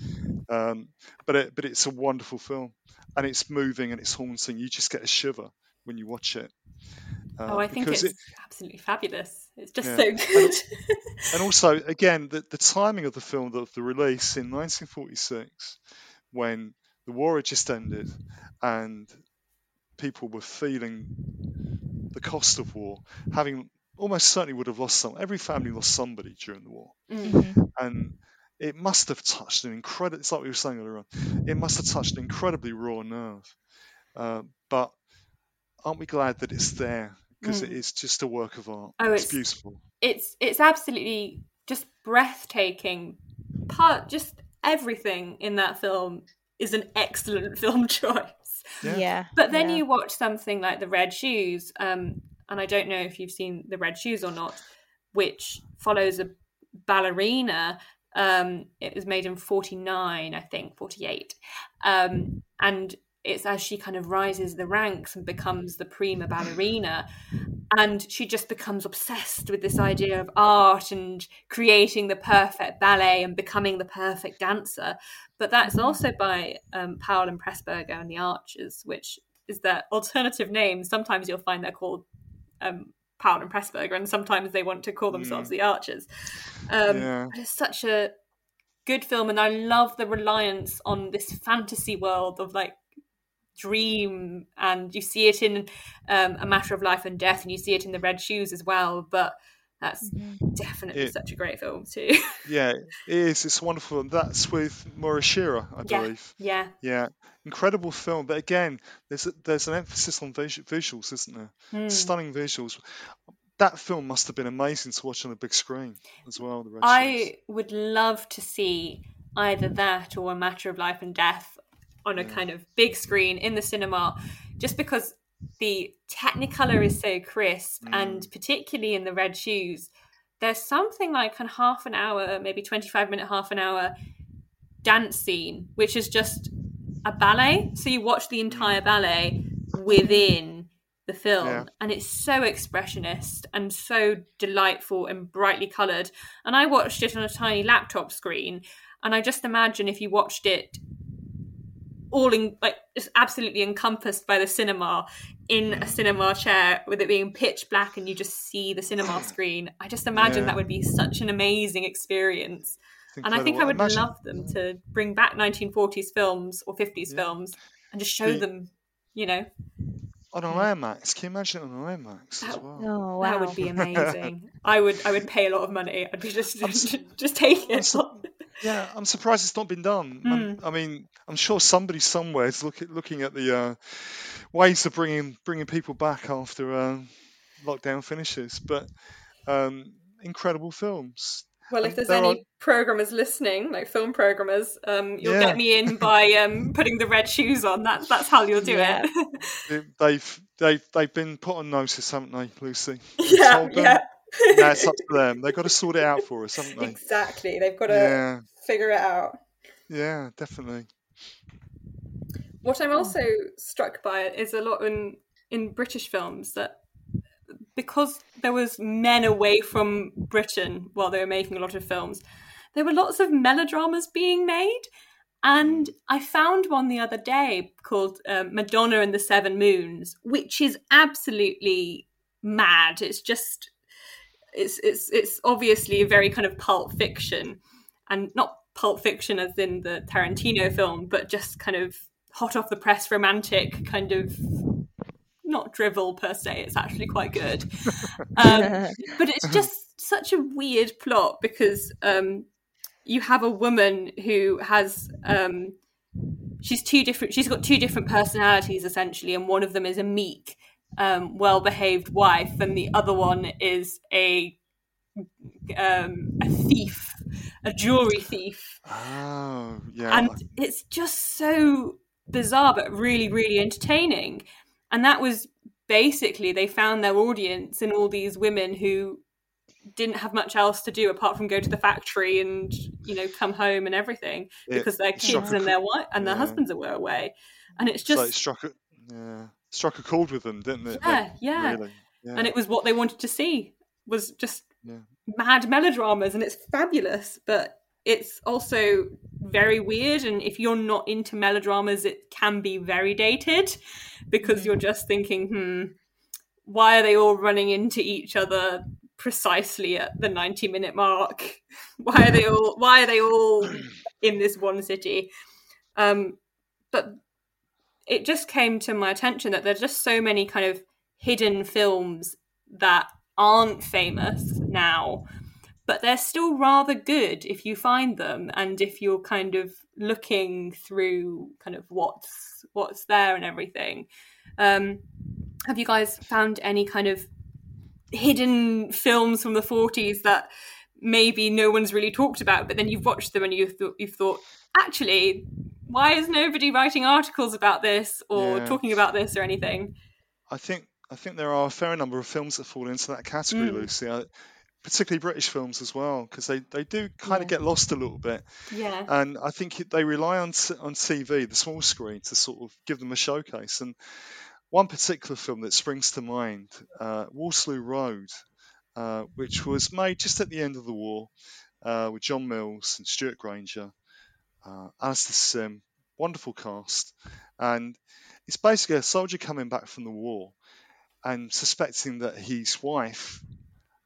Um, but it, but it's a wonderful film, and it's moving and it's haunting. You just get a shiver when you watch it. Uh, Oh, I think it's it- absolutely fabulous. It's just Yeah. so And- good. and also again the, the timing of the film the, the release in 1946 when the war had just ended and people were feeling the cost of war having almost certainly would have lost some every family lost somebody during the war Mm. Mhm. and it must have touched an incredible it's like we were saying earlier on it must have touched an incredibly raw nerve uh, but aren't we glad that it's there because it Mm. is just a work of art Oh, it's it's- beautiful it's it's absolutely just breathtaking. Part just everything in that film is an excellent film choice. Yeah. Yeah. But then yeah. you watch something like The Red Shoes, um, and I don't know if you've seen The Red Shoes or not, which follows a ballerina. Um, it was made in 49, I think, 48. Um, and it's as she kind of rises the ranks and becomes the prima ballerina. And she just becomes obsessed with this idea of art and creating the perfect ballet and becoming the perfect dancer. But that's also by um, Powell and Pressburger and the Archers, which is their alternative name. Sometimes you'll find they're called um, Powell and Pressburger, and sometimes they want to call themselves Mm. the Archers. Um, Yeah. but It's such a good film, and I love the reliance on this fantasy world of like dream, and you see it in um, A Matter of Life and Death, and you see it in The Red Shoes as well. But that's Mhm. definitely It- such a great film too. Yeah, it is. It's wonderful. And that's with Moira Shearer, I Yeah. believe. yeah, Yeah, incredible film. But again, there's a, there's an emphasis on visu- visuals, isn't there? Hmm. Stunning visuals. That film must have been amazing to watch on a big screen as well. The Red Shoes. I would love to see either that or A Matter of Life and Death on a kind of big screen in the cinema, just because the Technicolor is so crisp, mm. and particularly in the Red Shoes, there's something like a half an hour, maybe 25 minute, half an hour dance scene, which is just a ballet. So you watch the mm. entire ballet within the film, Yeah. and it's so expressionist and so delightful and brightly coloured. And I watched it on a tiny laptop screen, and I just imagine if you watched it all in like just absolutely encompassed by the cinema in a cinema chair with it being pitch black and you just see the cinema screen i just imagine Yeah. that would be such an amazing experience and I think I would Imagine- love them to bring back 1940s films or 50s Yeah. films and just show The- them, you know, on an IMAX. Can you imagine it on an IMAX as That- well? Oh wow. that would be amazing. I would I would pay a lot of money. I'd be just just take I'm it. so- Yeah, I'm surprised it's not been done. I'm- Hmm. I mean, I'm sure somebody somewhere is look at, looking at the uh, ways of bringing bringing people back after uh, lockdown finishes. But um, incredible films. Well, if there's there any are- programmers listening, like film programmers, um, you'll Yeah. get me in by um, putting the red shoes on. That's that's how you'll do Yeah. it. They- They've they've they've been put on notice, haven't they, Lucy? yeah, yeah. Now it's up to them. They've got to sort it out for us, haven't they? exactly. They've got to Yeah, figure it out. yeah, definitely. What I'm also struck by is a lot in in British films that because there was men away from Britain while they were making a lot of films, there were lots of melodramas being made. And I found one the other day called um, Madonna and the Seven Moons, which is absolutely mad. It's just it's it's it's obviously a very kind of pulp fiction, and not pulp fiction as in the Tarantino film, but just kind of hot off the press romantic kind of not drivel per se. It's actually quite good, um, but it's just such a weird plot because um, you have a woman who has um, she's two different. She's got two different personalities essentially, and one of them is a meek um, well-behaved wife, and the other one is a um, a thief, a jewelry thief. Oh, yeah. And it's just so bizarre, but really, really entertaining. And that was basically they found their audience in all these women who didn't have much else to do apart from go to the factory and you know come home and everything It because their kids and their wife and their yeah. husbands were away and it's so just it struck yeah, struck a chord with them, didn't it? Yeah, Like, yeah. Really. Yeah. and it was what they wanted to see was just Yeah. mad melodramas and it's fabulous but it's also very weird and if you're not into melodramas it can be very dated because you're just thinking hmm why are they all running into each other precisely at the 90 minute mark why are they all why are they all in this one city um but it just came to my attention that there's just so many kind of hidden films that aren't famous now but they're still rather good if you find them and if you're kind of looking through kind of what's what's there and everything. Um have you guys found any kind of hidden films from the 40s that maybe no one's really talked about but then you've watched them and you've thought, you've thought actually why is nobody writing articles about this or Yeah. talking about this or anything I think I think there are a fair number of films that fall into that category, Mm. Lucy. I, particularly British films as well, because they, they do kind Yeah. of get lost a little bit. yeah And I think they rely on on TV, the small screen, to sort of give them a showcase. And one particular film that springs to mind, uh, Waterloo Road, uh, which was made just at the end of the war uh, with John Mills and Stewart Granger, uh, Alastair Sim, wonderful cast. And it's basically a soldier coming back from the war and suspecting that his wife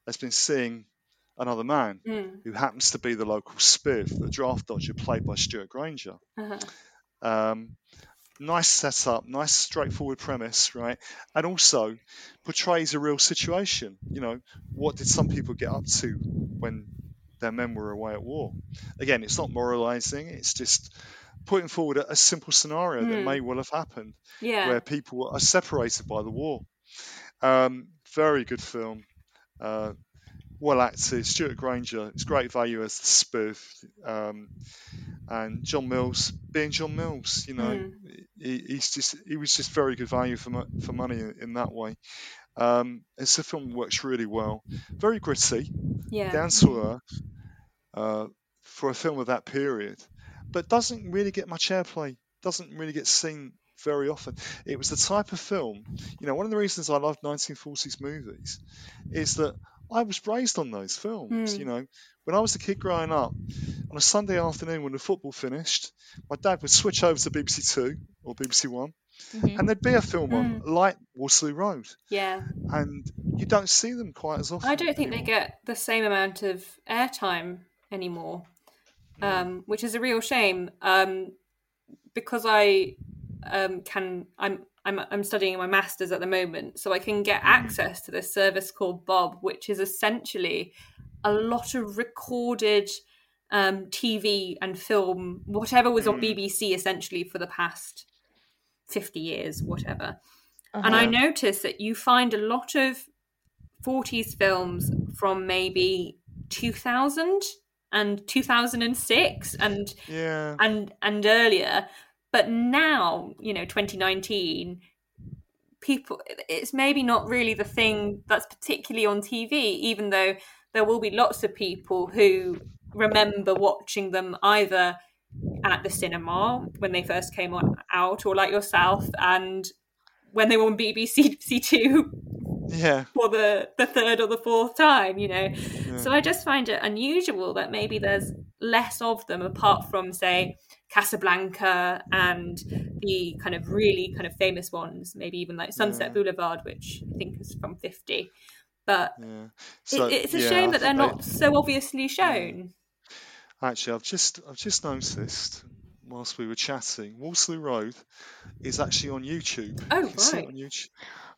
has been seeing another man Mm. who happens to be the local spiv, the draft dodger played by Stewart Granger. Uh-huh. Um, nice setup, nice straightforward premise, right? And also portrays a real situation. You know, what did some people get up to when their men were away at war? Again, it's not moralizing, it's just putting forward a, a simple scenario that Hmm. may well have happened yeah where people are separated by the war. Um, very good film. Uh, well acted. Stewart Granger, it's great value as the spoof. Um, and John Mills, being John Mills, you know, Mm. he, he's just he was just very good value for for money in, in that way. Um, it's a film that works really well. Very gritty, yeah down to earth uh, for a film of that period, but doesn't really get much airplay. Doesn't really get seen very often. It was the type of film, you know, one of the reasons I love 1940s movies is that I was raised on those films. Hmm. You know, when I was a kid growing up, on a Sunday afternoon when the football finished, my dad would switch over to BBC Two or BBC One, Mhm. and there'd be a film on Hmm. like Waterloo Road, yeah and you don't see them quite as often. I don't think they get the same amount of airtime anymore, um, which is a real shame. Um, because I um, can, I'm I'm I'm studying my masters at the moment, so I can get hmm. access to this service called Bob, which is essentially a lot of recorded um, TV and film, whatever was on hmm. BBC, essentially for the past fifty years, whatever. And I uh-huh. noticed that you find a lot of 40s films from maybe 2000 and 2006 and Yeah. and and earlier but now you know 2019 people it's maybe not really the thing that's particularly on TV even though there will be lots of people who remember watching them either at the cinema when they first came on, out or like yourself and when they were on BBC Two Yeah. for the, the third or the fourth time, you know. So I just find it unusual that maybe there's less of them apart from, say, Casablanca and the kind of really kind of famous ones, maybe even like Sunset Yeah. Boulevard, which I think is from 50. But Yeah. it, it's a yeah, shame that they're think they- not so obviously shown. Actually, I've just I've just noticed whilst we were chatting, Waterloo Road is actually on YouTube. Oh, you can see it right. on YouTube.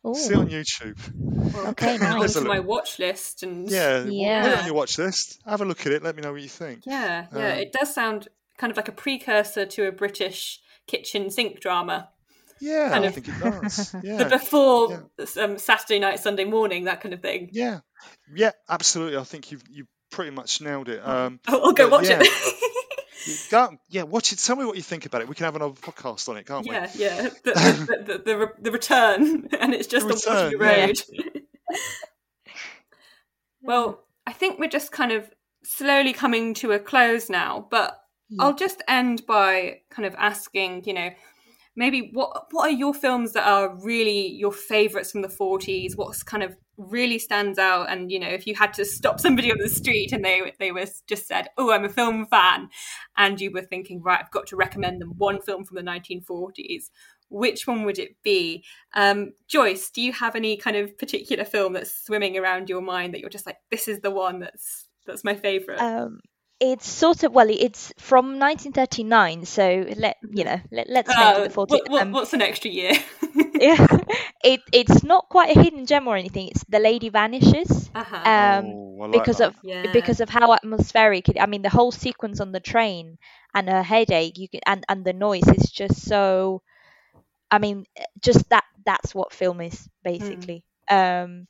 Ooh. See it on YouTube. Well, Okay, put that nice. onto my watch list and Yeah, w- put it Yeah. on your watch list. Have a look at it. Let me know what you think. Yeah, yeah, Um, it does sound kind of like a precursor to a British kitchen sink drama. Yeah, Kind I of- think it does. the Yeah, before um, Saturday night, Sunday morning, that kind of thing. yeah, yeah. Absolutely. I think you've you pretty much nailed it. Um, I'll, I'll go watch yeah, it. go, yeah, watch it. Tell me what you think about it. We can have another podcast on it, can't we? yeah, yeah. The, the, the, the, the return, and it's just The a watery return, yeah. road. well, I think we're just kind of slowly coming to a close now, but I'll just end by kind of asking, you know, maybe what what are your films that are really your favorites from the 40s? What's kind of really stands out and you know, if you had to stop somebody on the street and they they were just said, "Oh, I'm a film fan," and you were thinking, "Right, I've got to recommend them one film from the 1940s." Which one would it be? Um, Joyce, do you have any kind of particular film that's swimming around your mind that you're just like, this is the one that's that's my favorite? Um, it's sort of well, it's from 1939, so let you know, let, let's make Uh, it the 40s. what, what, um, what's an extra year? yeah, it it's not quite a hidden gem or anything. It's The Lady Vanishes. uh-huh. Um, Oh, I like because that. of Yeah. because of how atmospheric it, I mean the whole sequence on the train and her headache you can and and the noise is just so I mean just that that's what film is basically um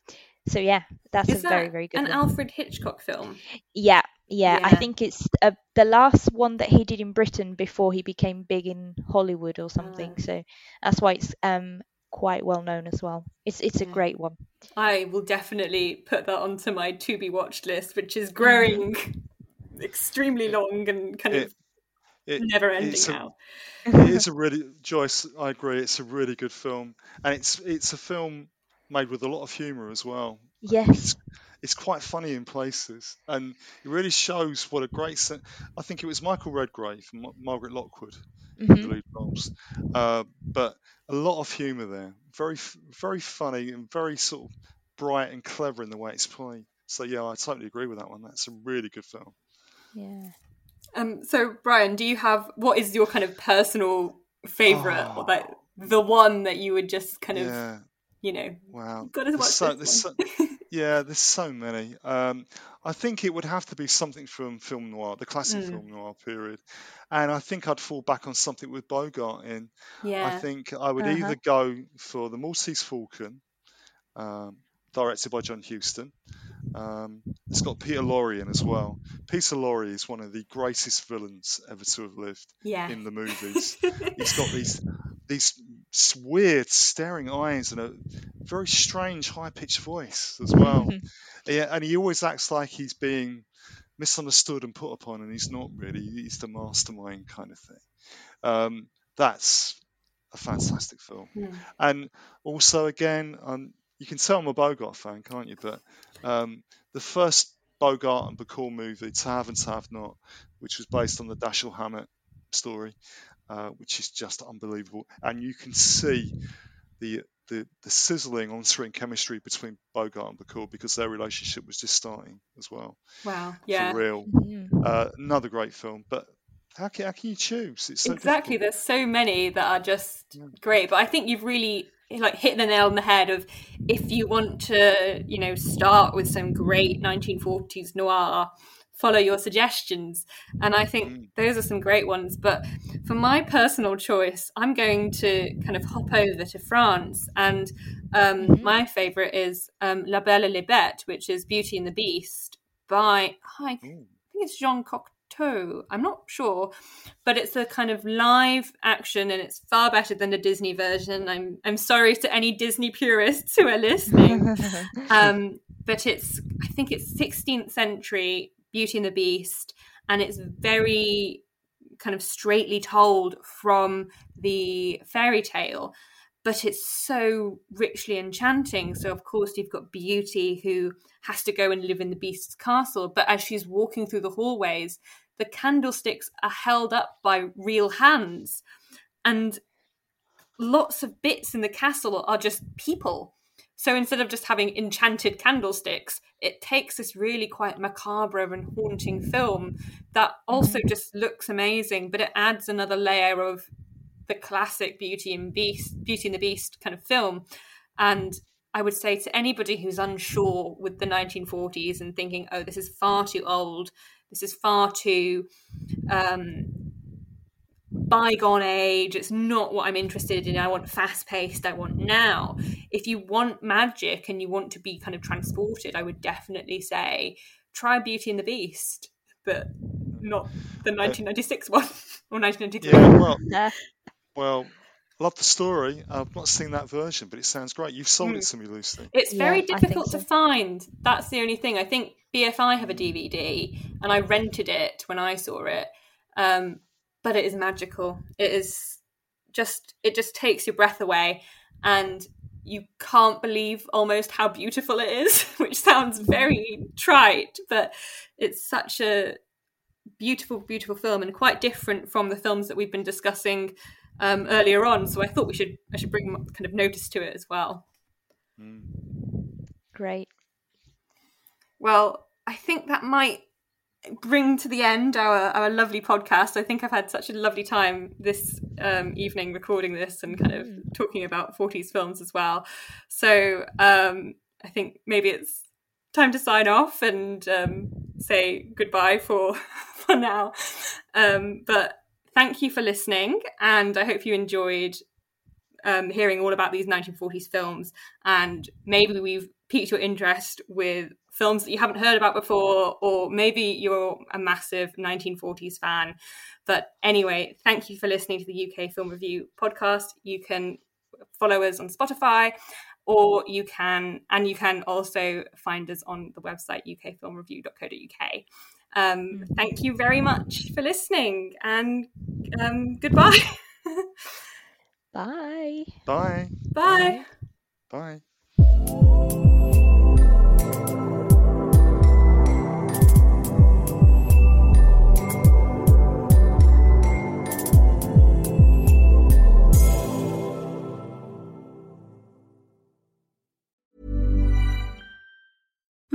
so yeah that's Is a very that very good an one. Alfred Hitchcock film? yeah yeah I think it's uh, the last one that he did in Britain before he became big in Hollywood or something Ah. so that's why it's um quite well known as well it's it's a great one I will definitely put that onto my to be watched list, which is Mm-hmm. growing extremely long and kind of It, it, never ending it's a, now. it is a really Joyce. I agree. It's a really good film, and it's it's a film made with a lot of humour as well. yes It's it's quite funny in places, and it really shows what a great. Se- I think it was Michael Redgrave and Ma- Margaret Lockwood in the hmm lead roles, uh, but a lot of humour there. Very very funny and very sort of bright and clever in the way it's played. So yeah, I totally agree with that one. That's a really good film. yeah Um, so Brian, do you have what is your kind of personal favorite, or Oh. like the one that you would just kind of Yeah. You know Wow. got to watch so, this so, yeah, there's so many. Um, I think it would have to be something from film noir, the classic Mm. film noir period, and I think I'd fall back on something with Bogart in. Yeah. I think I would Uh-huh. either go for the Maltese Falcon, um, directed by John Huston. Um, it's got Peter Lorre in as well. Peter Lorre is one of the greatest villains ever to have lived yeah. in the movies. He's got these these weird staring eyes and a very strange high pitched voice as well. yeah, and he always acts like he's being misunderstood and put upon, and he's not really. He's the mastermind kind of thing. Um, that's a fantastic film. Hmm. And also, again, um, you can tell I'm a Bogart fan, can't you? But um, the first Bogart and Bacall movie, To Have and To Have Not, which was based on the Dashiell Hammett story, uh, which is just unbelievable. And you can see the the, the sizzling on screen chemistry between Bogart and Bacall because their relationship was just starting as well, Wow. Yeah. for real. Mhm. Uh, another great film, but how can, how can you choose? It's so exactly difficult. there's so many that are just great but i think you've really like hit the nail on the head of if you want to you know start with some great 1940s noir follow your suggestions and i think Mm. those are some great ones but for my personal choice i'm going to kind of hop over to france and um, Mhm. my favorite is um, la belle et la bête which is beauty and the beast by I think it's Jean Cocteau. I'm not sure, but it's a kind of live action, and it's far better than the Disney version. I'm I'm sorry to any Disney purists who are listening, um, but it's I think it's 16th century Beauty and the Beast, and it's very kind of straightly told from the fairy tale. But it's so richly enchanting. So, of course, you've got Beauty who has to go and live in the beast's castle. But as she's walking through the hallways, the candlesticks are held up by real hands. And lots of bits in the castle are just people. So instead of just having enchanted candlesticks, it takes this really quite macabre and haunting film that also mm-hmm. just looks amazing, but it adds another layer of the classic Beauty and Beast, Beauty and the Beast kind of film. And I would say to anybody who's unsure with the 1940s and thinking, oh, this is far too old, this is far too um, bygone age. It's not what I'm interested in. I want fast paced. I want now. If you want magic and you want to be kind of transported, I would definitely say try Beauty and the Beast, but not the 1996 one or 1993. Yeah, well, Uh, well, love the story. I've not seen that version, but it sounds great. You've sold Mm. it to me, Lucy. It's very I think difficult to find. That's the only thing. I think BFI have a DVD, and I rented it when I saw it. Um, but it is magical. It is just it just takes your breath away, and you can't believe almost how beautiful it is, which sounds very trite, but it's such a beautiful, beautiful film, and quite different from the films that we've been discussing um, earlier on. So I thought we should I should bring kind of notice to it as well. Mm. great. Well, I think that might bring to the end our, our lovely podcast. I think I've had such a lovely time this um, evening recording this and kind of talking about 40s films as well. So um, I think maybe it's time to sign off and um, say goodbye for for now. Um, but thank you for listening, and I hope you enjoyed um, hearing all about these 1940s films. And maybe we've piqued your interest with films that you haven't heard about before, or maybe you're a massive 1940s fan. But anyway, thank you for listening to the UK Film Review podcast. You can follow us on Spotify, or you can, and you can also find us on the website ukfilmreview.co.uk. Um, thank you very much for listening, and um, goodbye. Bye. Bye. Bye. Bye.